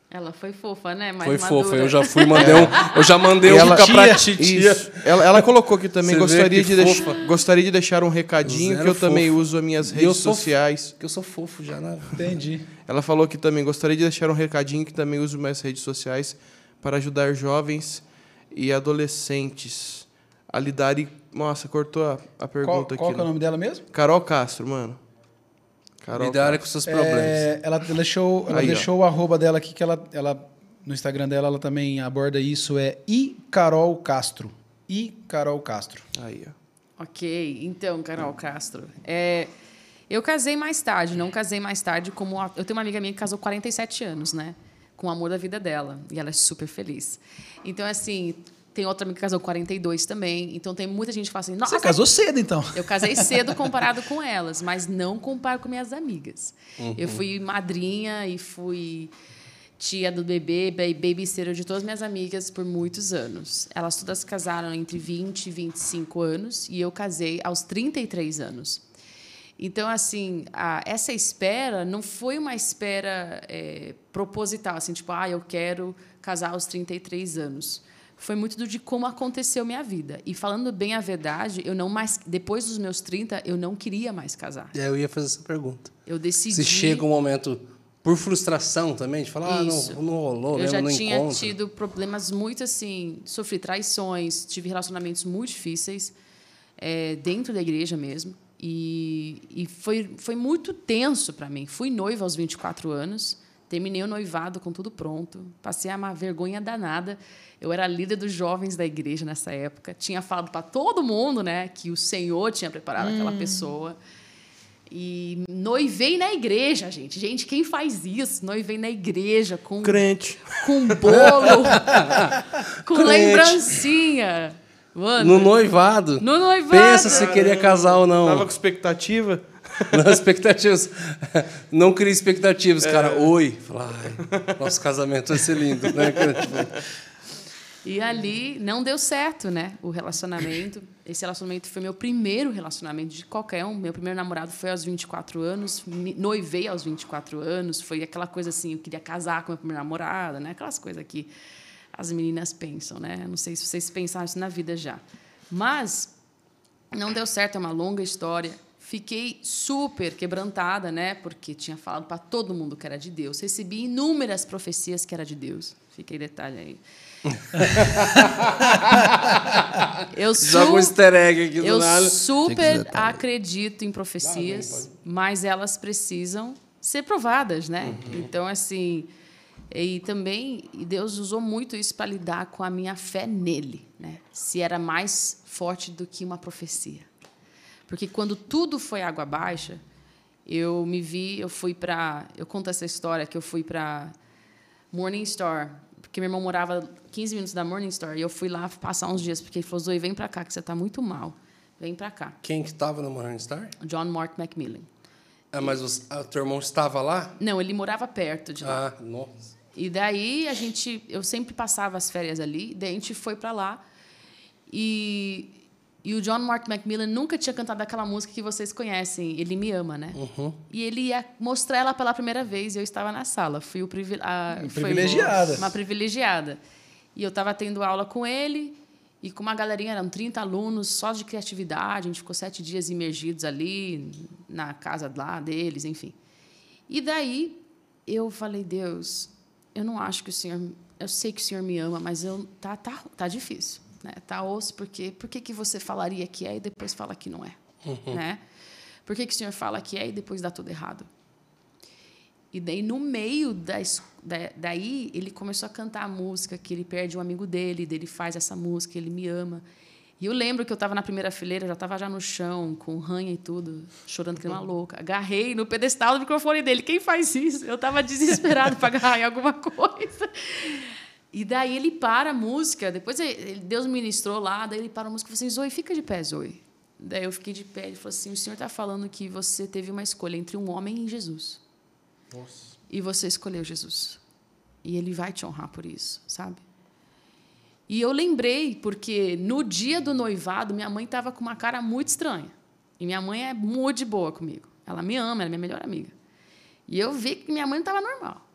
Ela foi fofa, né? Mais Foi madura. fofa, eu já fui, mandei um, eu já mandei um ela, pra titia. Isso. Ela, ela colocou aqui também, Você gostaria que de, deix- gostaria de deixar um recadinho Zero que eu também fofo. uso as minhas E eu redes sociais. Que eu sou fofo já, né? Entendi. Ela falou que também gostaria de deixar um recadinho que também uso minhas redes sociais para ajudar jovens e adolescentes a lidarem. Nossa, cortou a, a Qual, pergunta qual aqui. que é o né? nome dela mesmo? Carol Castro, mano. Carol Lidar com seus problemas. É, ela deixou, ela Aí, ó. deixou o arroba dela aqui, que ela, ela, no Instagram dela, ela também aborda isso, é I Carol Castro. I Carol Castro. Aí, ó. Ok, então, Carol Castro. É, eu casei mais tarde, não casei mais tarde como. a- eu tenho uma amiga minha que casou 47 anos, né? Com o amor da vida dela. E ela é super feliz. Então, assim, tem outra amiga que casou 42 também. Então, tem muita gente que fala assim: nossa, Você casou cedo, então. eu casei cedo comparado com elas, mas não comparo com minhas amigas. Eu fui madrinha e fui tia do bebê, ba- babysitter de todas minhas amigas por muitos anos. Elas todas casaram entre 20 e 25 anos e eu casei aos 33 anos. Então, assim, a- essa espera não foi uma espera é, proposital, assim, tipo, ah, eu quero casar aos 33 anos. Foi muito do de como aconteceu minha vida. E falando bem a verdade, eu não mais, depois dos meus 30, eu não queria mais casar. É, eu ia fazer essa pergunta. Eu decidi. Se chega um momento, por frustração também, de falar, ah, Isso. não, não rolou, eu mesmo, já não tinha encontro. tido problemas muito assim, sofri traições, tive relacionamentos muito difíceis é, dentro da igreja mesmo e, e foi foi muito tenso para mim. Fui noiva aos 24 anos, Terminei o noivado com tudo pronto. Passei uma vergonha danada. Eu era líder dos jovens da igreja nessa época. Tinha falado para todo mundo, né, que o Senhor tinha preparado hum. aquela pessoa. E noivei na igreja, gente. Gente, quem faz isso? Noivei na igreja com crente, com bolo, com crente. lembrancinha. Mano, no noivado. No noivado. Pensa se queria casar ou não. Tava com expectativa. Não, expectativas. Não cria expectativas, é. cara. Oi. Fala, nosso casamento vai ser lindo, né? E ali não deu certo, né? O relacionamento. Esse relacionamento foi meu primeiro relacionamento de qualquer um. Meu primeiro namorado foi aos 24 anos, noivei aos 24 anos. Foi aquela coisa assim, eu queria casar com meu primeiro namorado, né? Aquelas coisas que as meninas pensam, né? Não sei se vocês pensaram isso na vida já. Mas não deu certo, é uma longa história. Fiquei super quebrantada, né? Porque tinha falado para todo mundo que era de Deus. Recebi inúmeras profecias que era de Deus. Fiquei detalhe aí. eu Joga um easter egg aqui do eu nada. Eu super acredito em profecias, mas elas precisam ser provadas, né? Uhum. Então, assim, e também Deus usou muito isso para lidar com a minha fé nele, né? Se era mais forte do que uma profecia. Porque quando tudo foi água baixa, eu me vi, eu fui para, eu conto essa história que eu fui para Morningstar porque meu irmão morava 15 minutos da Morningstar, e eu fui lá passar uns dias, porque ele falou, Zoe, vem para cá, que você está muito mal. Vem para cá. Quem que estava no Morningstar? John Mark Macmillan. Ah, mas o teu irmão estava lá? Não, ele morava perto de lá. Ah, nossa. E daí a gente, eu sempre passava as férias ali, daí a gente foi para lá. E e o John Mark Macmillan nunca tinha cantado aquela música que vocês conhecem, Ele Me Ama, né? Uhum. E ele ia mostrar ela pela primeira vez e eu estava na sala. Fui o privile a, privilegiada. uma privilegiada. E eu estava tendo aula com ele e com uma galerinha, eram 30 alunos só de criatividade. A gente ficou sete dias imergidos ali na casa lá deles, enfim. E daí eu falei, Deus, eu não acho que o Senhor... Eu sei que o Senhor me ama, mas eu, tá, tá, tá difícil. Né? Tá osso porque por que, que você falaria que é e depois fala que não é? Uhum. Né? Por que, que o senhor fala que é e depois dá tudo errado? E daí, no meio da, da, daí, ele começou a cantar a música que ele perde um amigo dele, dele faz essa música, ele me ama. E eu lembro que eu estava na primeira fileira, já estava já no chão, com ranha e tudo, chorando que uma louca. Agarrei no pedestal do microfone dele. Quem faz isso? Eu estava desesperado para agarrar em alguma coisa. E daí ele para a música, depois ele, Deus ministrou lá, daí ele para a música e falou assim: Zoe, fica de pé, Zoe. Daí eu fiquei de pé, ele falou assim: o Senhor está falando que você teve uma escolha entre um homem e Jesus. Nossa. E você escolheu Jesus. E ele vai te honrar por isso, sabe? E eu lembrei, porque no dia do noivado, minha mãe estava com uma cara muito estranha. E minha mãe é muito de boa comigo. Ela me ama, ela é minha melhor amiga. E eu vi que minha mãe não estava normal.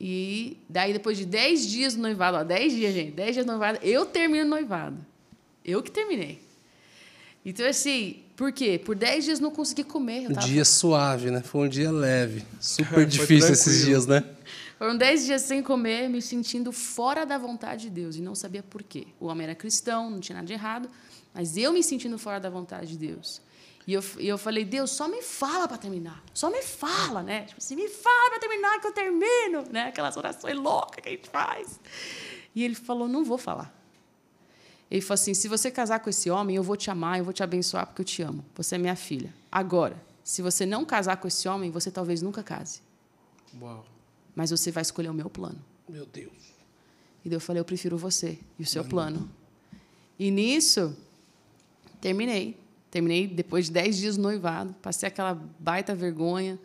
E daí, depois de 10 dias do noivado, ó, 10 dias, gente, 10 dias do noivado, eu termino o noivado. Eu que terminei. Então, assim, por quê? Por 10 dias não consegui comer. Um dia suave, né? Foi um dia leve. Super difícil esses dias, né? Foram 10 dias sem comer, me sentindo fora da vontade de Deus e não sabia por quê. O homem era cristão, não tinha nada de errado, mas eu me sentindo fora da vontade de Deus. E eu, e eu falei, Deus, só me fala para terminar. Só me fala, né? Tipo assim, me fala para terminar que eu termino, né? Aquelas orações loucas que a gente faz. E ele falou, não vou falar. Ele falou assim, se você casar com esse homem, eu vou te amar, eu vou te abençoar porque eu te amo. Você é minha filha. Agora, se você não casar com esse homem, você talvez nunca case. Uau. Mas você vai escolher o meu plano. Meu Deus. E eu falei, eu prefiro você e o seu plano. E nisso, terminei. Terminei depois de 10 dias noivado, passei aquela baita vergonha.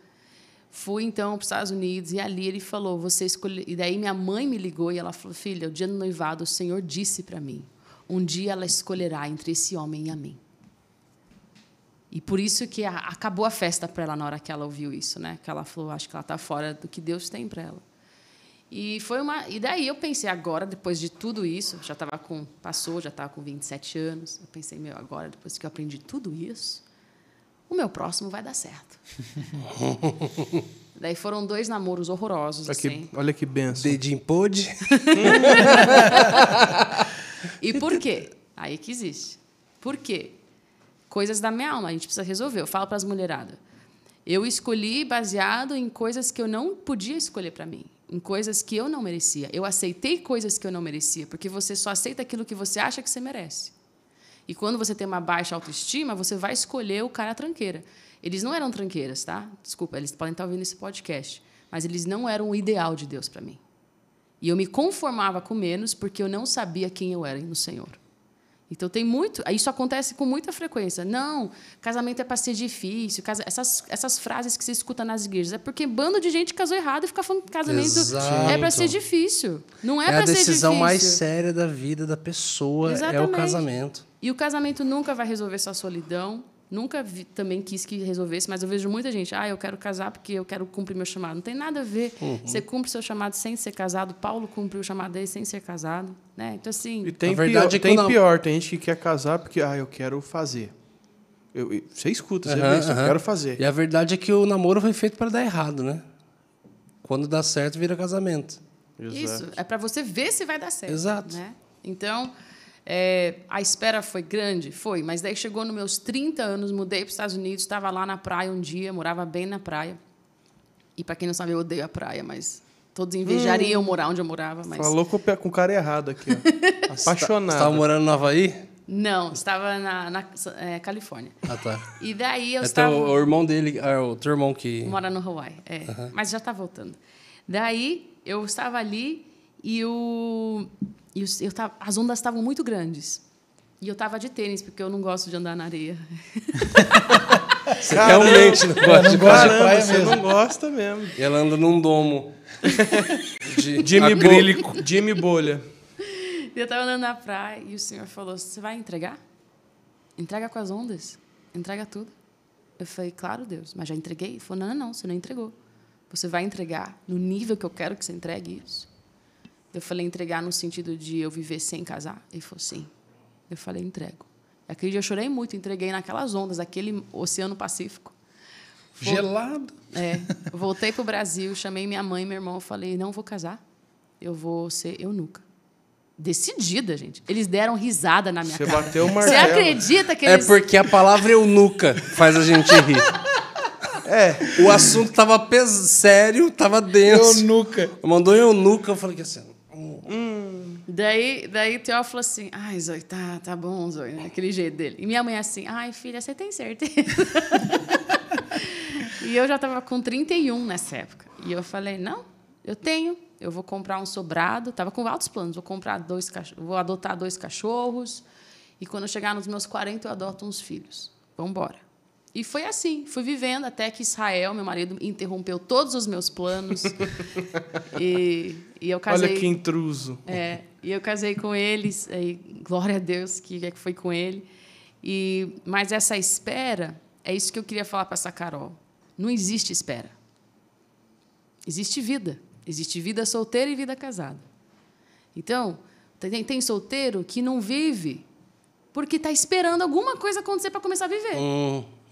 Fui então para os Estados Unidos e ali ele falou: "Você escolheu". E daí minha mãe me ligou e ela falou: "Filha, o dia do noivado o Senhor disse para mim: um dia ela escolherá entre esse homem e a mim". E por isso que acabou a festa para ela na hora que ela ouviu isso, né? Que ela falou: "Acho que ela está fora do que Deus tem para ela". E foi uma e daí eu pensei agora depois de tudo isso, já estava com passou, já estava com 27 anos. Eu pensei, meu, agora depois que eu aprendi tudo isso, o meu próximo vai dar certo. daí foram dois namoros horrorosos olha assim. Que, olha que benção. Dedinho pôde. e por quê? Aí que existe. Por quê? Coisas da minha alma, a gente precisa resolver. Eu falo para as mulheradas. Eu escolhi baseado em coisas que eu não podia escolher para mim, em coisas que eu não merecia. Eu aceitei coisas que eu não merecia, porque você só aceita aquilo que você acha que você merece. E quando você tem uma baixa autoestima, você vai escolher o cara tranqueira. Eles não eram tranqueiras, tá? Desculpa, eles podem estar ouvindo esse podcast, mas eles não eram o ideal de Deus para mim. E eu me conformava com menos porque eu não sabia quem eu era no Senhor. Então tem muito, isso acontece com muita frequência. Não, casamento é para ser difícil. Casa, essas, essas frases que você escuta nas igrejas é porque bando de gente casou errado e fica falando que casamento Exato. é para ser difícil. Não é, É, a para ser difícil. decisão mais séria da vida da pessoa, é o Exatamente. casamento. E o casamento nunca vai resolver sua solidão. Nunca vi, também quis que resolvesse, mas eu vejo muita gente, ah, eu quero casar porque eu quero cumprir meu chamado. Não tem nada a ver. Uhum. Você cumpre seu chamado sem ser casado. Paulo cumpriu o chamado dele sem ser casado, né? Então assim, E tem, verdade pior, é que tem não. pior, tem gente que quer casar porque, ah, eu quero fazer. Eu, eu- você escuta, você Aham, vê isso, eu aham. quero fazer. E a verdade é que o namoro foi feito para dar errado, né? Quando dá certo, vira casamento. Isso, é para você ver se vai dar certo. Exato. Né? Então, é, a espera foi grande? Foi, mas daí chegou nos meus 30 anos, mudei para os Estados Unidos, estava lá na praia um dia, morava bem na praia. E para quem não sabe, eu odeio a praia, mas todos invejariam morar onde eu morava. Mas Falou com o, pé- com o cara errado aqui, ó. Você Apaixonado. estava morando no Havaí? Não, estava na, na é, Califórnia. Ah, tá. E daí eu É estava. teu, o irmão dele, é o teu irmão que. Mora no Hawaii, é. Mas já está voltando. Daí eu estava ali e, o, e os- eu tava, as ondas estavam muito grandes. E eu estava de tênis, porque eu não gosto de andar na areia. Você realmente não gosta de não gosto de Caramba, praia você mesmo. não gosta mesmo. E ela anda num domo. De Jimmy, acrílico. Bo Jimmy Bolha. E eu estava andando na praia e o senhor falou: Você vai entregar? Entrega com as ondas. Entrega tudo. Eu falei: Claro, Deus, mas já entreguei? Ele falou: Não, não, não, você não entregou. Você vai entregar no nível que eu quero que você entregue isso. Eu falei: Entregar no sentido de eu viver sem casar? Ele falou: Sim. Eu falei: Entrego. Aquele dia eu chorei muito, entreguei naquelas ondas, aquele Oceano Pacífico. Gelado. É, eu voltei pro Brasil, chamei minha mãe e meu irmão, falei, não vou casar, eu vou ser eunuca. Decidida, gente. Eles deram risada na minha Você cara. bateu o Você martelo. acredita que É eles... porque a palavra eunuca faz a gente rir. É. O assunto tava pes... sério, tava denso. Eunuca. Mandou eunuca, eu falei que assim. Daí, daí o Teó falou assim, ai, Zoe, tá, tá bom, Zoe, né? aquele jeito dele. E minha mãe assim, ai, filha, você tem certeza? e eu já estava com 31 nessa época. E eu falei, não, eu tenho, eu vou comprar um sobrado, estava com altos planos, vou comprar dois cachorros, vou adotar dois cachorros, e quando eu chegar nos meus 40 eu adoto uns filhos. Vamos embora. E foi assim, fui vivendo até que Israel, meu marido, interrompeu todos os meus planos. e, e eu casei. Olha que intruso. É, e eu casei com eles, e glória a Deus que, que foi com ele. E, mas essa espera, é isso que eu queria falar para essa Carol. Não existe espera. Existe vida. Existe vida solteira e vida casada. Então, tem, tem solteiro que não vive porque está esperando alguma coisa acontecer para começar a viver.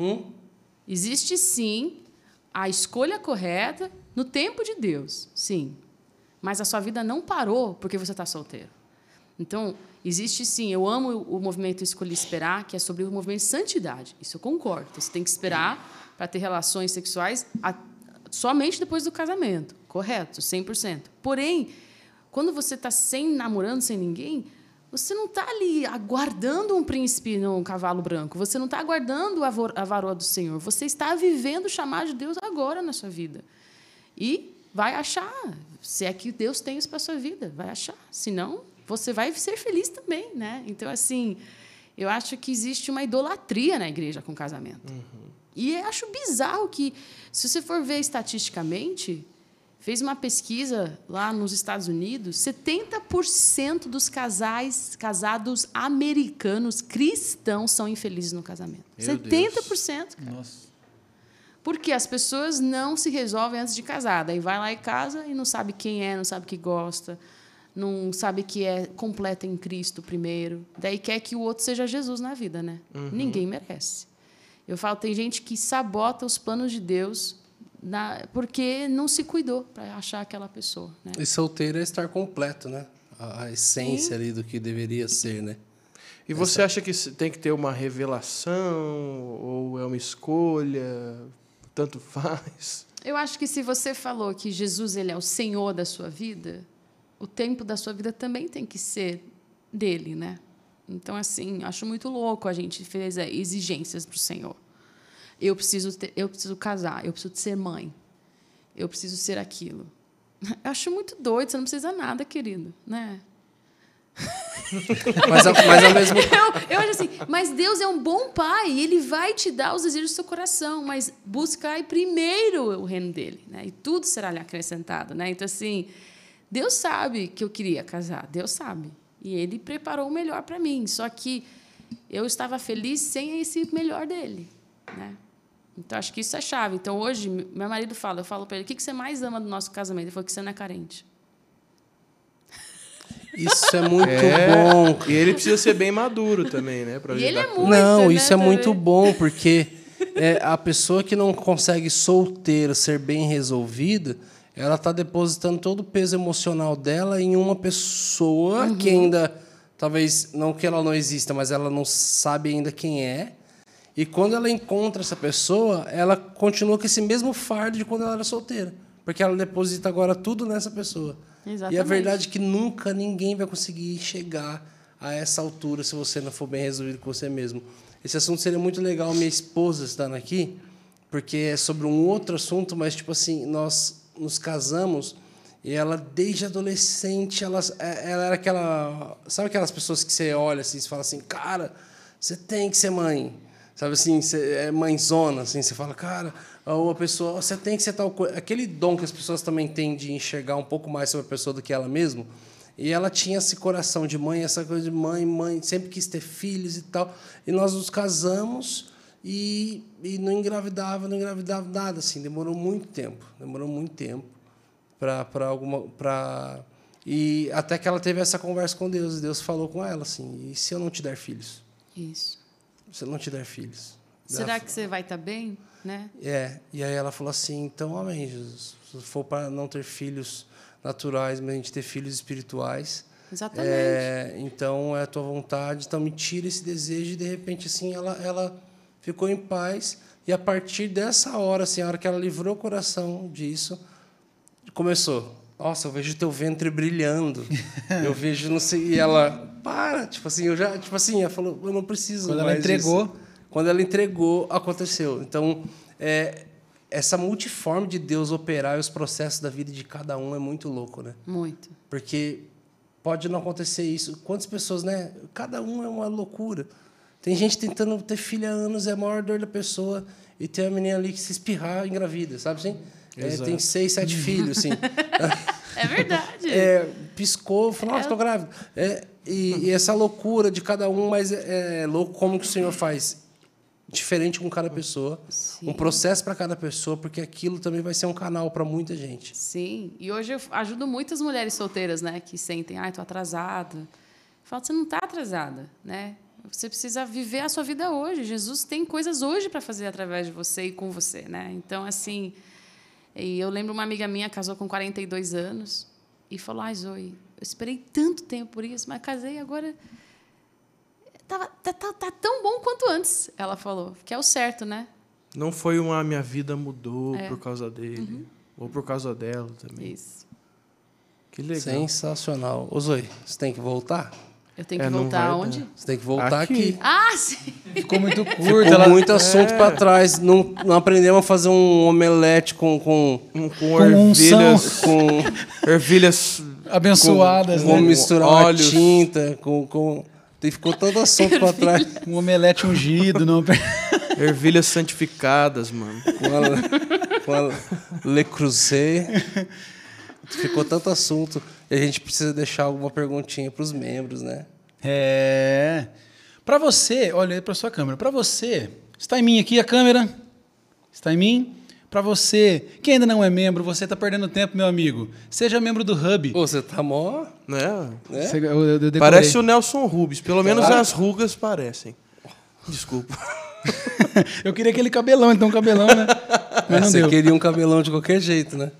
Uhum. Existe sim a escolha correta no tempo de Deus, sim. Mas a sua vida não parou porque você está solteiro. Então, existe sim, eu amo o movimento Escolhi Esperar, que é sobre o movimento de santidade. Isso eu concordo. Você tem que esperar para ter relações sexuais somente depois do casamento. Correto, 100%. Porém, quando você está sem namorando, sem ninguém, você não está ali aguardando um príncipe num cavalo branco. Você não está aguardando a a varoa do Senhor. Você está vivendo o chamado de Deus agora na sua vida. E vai achar, se é que Deus tem isso para sua vida, vai achar. Senão, você vai ser feliz também, né? Então, assim, eu acho que existe uma idolatria na igreja com casamento. E eu acho bizarro que, se você for ver estatisticamente, fez uma pesquisa lá nos Estados Unidos, 70% dos casais casados americanos cristãos são infelizes no casamento. Meu 70%. cara. Nossa. Porque as pessoas não se resolvem antes de casar. Daí vai lá e casa e não sabe quem é, não sabe o que gosta, não sabe que é completa em Cristo primeiro. Daí quer que o outro seja Jesus na vida, né? Ninguém merece. Eu falo, tem gente que sabota os planos de Deus na- porque não se cuidou para achar aquela pessoa. Né? E solteiro é estar completo, né? A, a essência ali do que deveria ser, né? E você acha que se- tem que ter uma revelação ou é uma escolha? tanto faz. Eu acho que se você falou que Jesus ele é o Senhor da sua vida, o tempo da sua vida também tem que ser dele, né? Então, assim, acho muito louco a gente fazer exigências para o Senhor. Eu preciso, ter, eu preciso casar, eu preciso ser mãe, eu preciso ser aquilo. Eu acho muito doido, você não precisa nada, querido, né? Mas, mas ao mesmo eu, eu acho assim, mas Deus é um bom pai, e ele vai te dar os desejos do seu coração, mas buscai primeiro o reino dele, né? E tudo será lhe acrescentado, né? Então assim, Deus sabe que eu queria casar, Deus sabe. E ele preparou o melhor para mim, só que eu estava feliz sem esse melhor dele, né? Então acho que isso é chave. Então hoje meu marido fala, eu falo para ele, o que você mais ama do nosso casamento? Ele falou que você não é carente. Isso é muito é, bom. E ele precisa ser bem maduro também, né? Pra e ele é muito, Não, né, isso é também. muito bom, porque é, a pessoa que não consegue solteira ser bem resolvida, ela está depositando todo o peso emocional dela em uma pessoa uhum. que ainda, talvez, não que ela não exista, mas ela não sabe ainda quem é. E quando ela encontra essa pessoa, ela continua com esse mesmo fardo de quando ela era solteira. Porque ela deposita agora tudo nessa pessoa. Exatamente. E a verdade é que nunca ninguém vai conseguir chegar a essa altura se você não for bem resolvido com você mesmo. Esse assunto seria muito legal minha esposa estando aqui, porque é sobre um outro assunto, mas tipo assim, nós nos casamos e ela desde adolescente, ela, é, ela era aquela, sabe aquelas pessoas que você olha assim, e fala assim, cara, você tem que ser mãe. Sabe assim, você é mãezona, assim, você fala, cara, ou a pessoa, você tem que ser tal coisa. Aquele dom que as pessoas também têm de enxergar um pouco mais sobre a pessoa do que ela mesma. E ela tinha esse coração de mãe, essa coisa de mãe, mãe, sempre quis ter filhos e tal. E nós nos casamos e, e não engravidava, não engravidava nada, assim. Demorou muito tempo, demorou muito tempo para alguma para e até que ela teve essa conversa com Deus. E Deus falou com ela assim: e se eu não te der filhos? Isso se não te der filhos. Será que você vai estar tá bem? Né? É, e aí ela falou assim: então, amém, Jesus. Se for para não ter filhos naturais, mas a gente ter filhos espirituais. Exatamente. É, então, é a tua vontade. Então, me tira esse desejo. E, de repente, assim, ela, ela ficou em paz. E, a partir dessa hora, assim, a hora que ela livrou o coração disso, começou. Nossa, eu vejo teu ventre brilhando. eu vejo, não sei. E ela, para. Tipo assim, eu já. Tipo assim, ela falou, eu não preciso. Quando ela entregou. Isso. Quando ela entregou, aconteceu. Então, é, essa multiforme de Deus operar os processos da vida de cada um é muito louco, né? Muito. Porque pode não acontecer isso. Quantas pessoas, né? Cada um é uma loucura. Tem gente tentando ter filha há anos, é a maior dor da pessoa, e tem uma menina ali que se espirrar engravida, sabe assim? É, tem seis, sete filhos, assim. É verdade. É, piscou, falou, nossa, estou grávida. É, e, e, essa loucura de cada um, mas é, é, louco como que o Senhor faz. Diferente com cada pessoa. Sim. Um processo para cada pessoa, porque aquilo também vai ser um canal para muita gente. Sim. E hoje eu ajudo muitas mulheres solteiras, né? Que sentem, ai, estou atrasada. Eu falo, você não está atrasada, né? Você precisa viver a sua vida hoje. Jesus tem coisas hoje para fazer através de você e com você, né? Então, assim, e eu lembro uma amiga minha casou com 42 anos e falou: Ai, Zoe, eu esperei tanto tempo por isso, mas casei agora. Tava, tá, tá, tá tão bom quanto antes, ela falou. Que é o certo, né? Não foi uma minha vida mudou é. por causa dele. Uhum. Ou por causa dela também. Isso. Que legal. Sensacional. Ô, Zoe, você tem que voltar? Eu tenho que é, voltar aonde? Você tem que voltar aqui. aqui. Ah, sim. Ficou muito curto. Ficou ela... muito assunto é. para trás. Não, não aprendemos a fazer um omelete com com com, com ervilhas, com ervilhas abençoadas, com, né? Com misturar Óleos. tinta, com com e ficou todo assunto para trás. Um omelete ungido, não. ervilhas santificadas, mano. Com a, com a Le Creuset. Ficou tanto assunto. E a gente precisa deixar alguma perguntinha para os membros, né? É. Para você, olha aí para sua câmera. Para você, está em mim aqui a câmera? Está em mim? Para você, que ainda não é membro, você está perdendo tempo, meu amigo. Seja membro do Hub. Pô, você tá mó. Né? É? Você, eu, eu Parece o Nelson Rubens. Pelo menos as rugas parecem. Desculpa. eu queria aquele cabelão, então cabelão, né? Mas não você deu. queria um cabelão de qualquer jeito, né?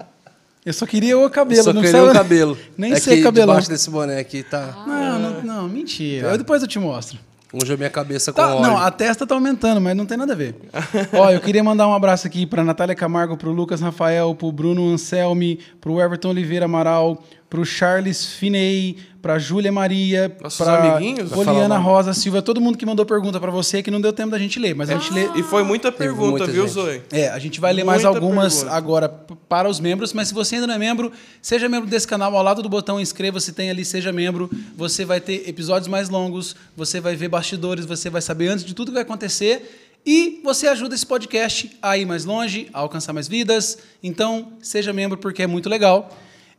Eu só queria o cabelo. Eu só não queria o cabelo. Nem é ser cabelão. debaixo desse boné aqui, tá? Não, não, não mentira. Tá. Eu, depois eu te mostro. Unja minha cabeça com Tá, óleo. não, a testa tá aumentando, mas não tem nada a ver. Ó, eu queria mandar um abraço aqui pra Natália Camargo, pro Lucas Rafael, pro Bruno Anselmi, pro Everton Oliveira Amaral, pro Charles Finei, pra Júlia Maria, falar Poliana. Rosa Silva, todo mundo que mandou pergunta pra você que não deu tempo da gente ler, mas a gente lê. E foi muita pergunta, muita viu, gente. Zoe? É, a gente vai ler mais Muita algumas pergunta. agora para os membros, mas se você ainda não é membro, seja membro desse canal. Ao lado do botão inscreva-se, tem ali Seja Membro. Você vai ter episódios mais longos, você vai ver bastidores, você vai saber antes de tudo que vai acontecer. E você ajuda esse podcast a ir mais longe, a alcançar mais vidas. Então, seja membro porque é muito legal.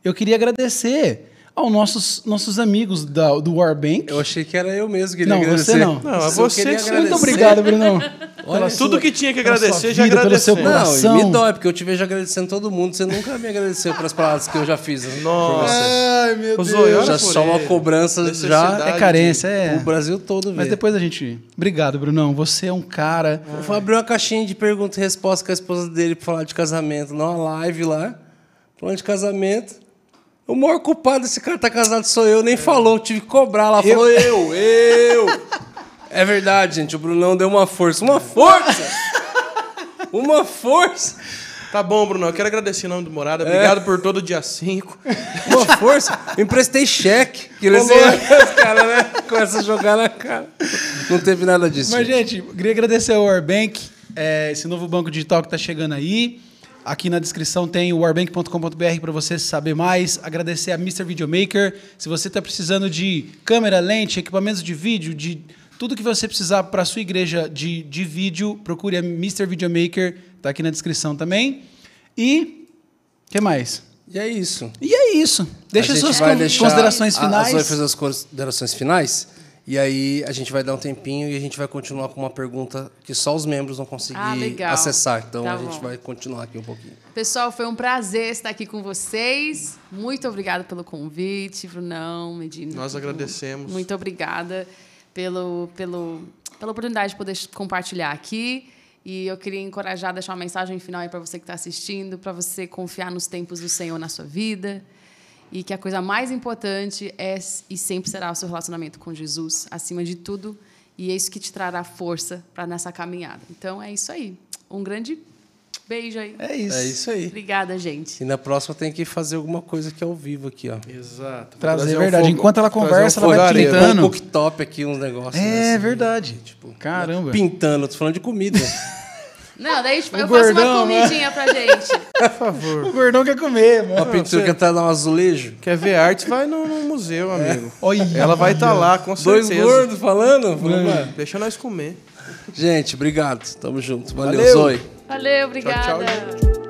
Eu queria agradecer aos nossos, nossos amigos da, do Warbank. Eu achei que era eu mesmo que Não, agradecer. você não. Não, Eu você sim. Muito obrigado, Brunão. Olha, Tudo que tinha que sua agradecer, já vida, seu agradeceu. Não, me dói, porque eu te vejo agradecendo todo mundo. Você nunca me agradeceu pelas palavras que eu já fiz. né? Nossa. Ai, meu Deus. Já só uma cobrança já É carência, é. o Brasil todo, Mas velho. depois a gente. Obrigado, Brunão. Você é um cara. Vou abrir uma caixinha de pergunta e resposta com a esposa dele pra falar de casamento. Numa live lá, falando de casamento. O maior culpado desse cara tá casado sou eu, nem falou, tive que cobrar. Ela falou eu, eu. É verdade, gente, o Brunão deu uma força. Uma força! Uma força! Tá bom, Bruno. Eu quero agradecer em nome do Morada. Obrigado por todo dia 5. Uma força! Eu emprestei cheque. Que eles os caras, né? Começam a jogar na cara. Não teve nada disso. Mas, gente, eu queria agradecer ao Warbank, é, esse novo banco digital que está chegando aí. Aqui na descrição tem o warbank.com.br para você saber mais. Agradecer a Mr. Videomaker. Se você está precisando de câmera, lente, equipamentos de vídeo, de tudo que você precisar para a sua igreja de, de vídeo, procure a Mr. Videomaker. Está aqui na descrição também. E. O que mais? E é isso. E é isso. Deixa A suas con- deixar- considerações a- finais. A Zoe fez as considerações finais. E aí a gente vai dar um tempinho e a gente vai continuar com uma pergunta que só os membros vão conseguir Ah, acessar. Então Tá a gente bom. vai continuar aqui um pouquinho. Pessoal, foi um prazer estar aqui com vocês. Muito obrigada pelo convite, Brunão, Medina. Nós agradecemos. Muito obrigada pelo, pelo, pela oportunidade de poder compartilhar aqui. E eu queria encorajar, deixar uma mensagem final aí para você que está assistindo, para você confiar nos tempos do Senhor na sua vida. E que a coisa mais importante é e sempre será o seu relacionamento com Jesus, acima de tudo. E é isso que te trará força para nessa caminhada. Então é isso aí. Um grande beijo aí. É isso. É isso aí. Obrigada, gente. E na próxima tem que fazer alguma coisa aqui ao vivo aqui, ó. Exato. Trazer um verdade. fogo- Enquanto ela trazer conversa, um ela vai pintando. Um cooktop aqui, uns negócios. É assim, verdade. Tipo, Caramba. Pintando, tô falando de comida. Não, daí eu faço gordão, uma né? comidinha pra gente. Por favor. O gordão quer comer, mano. uma pintura que tá um azulejo. Quer ver artes? Vai no, no museu, amigo. Olha. Ela vai estar lá, com Dois certeza. gordos falando? Falando, mano. Deixa nós comer. Gente, obrigado. Tamo junto. Valeu, Valeu. Zoe. Valeu, obrigada. tchau, gente.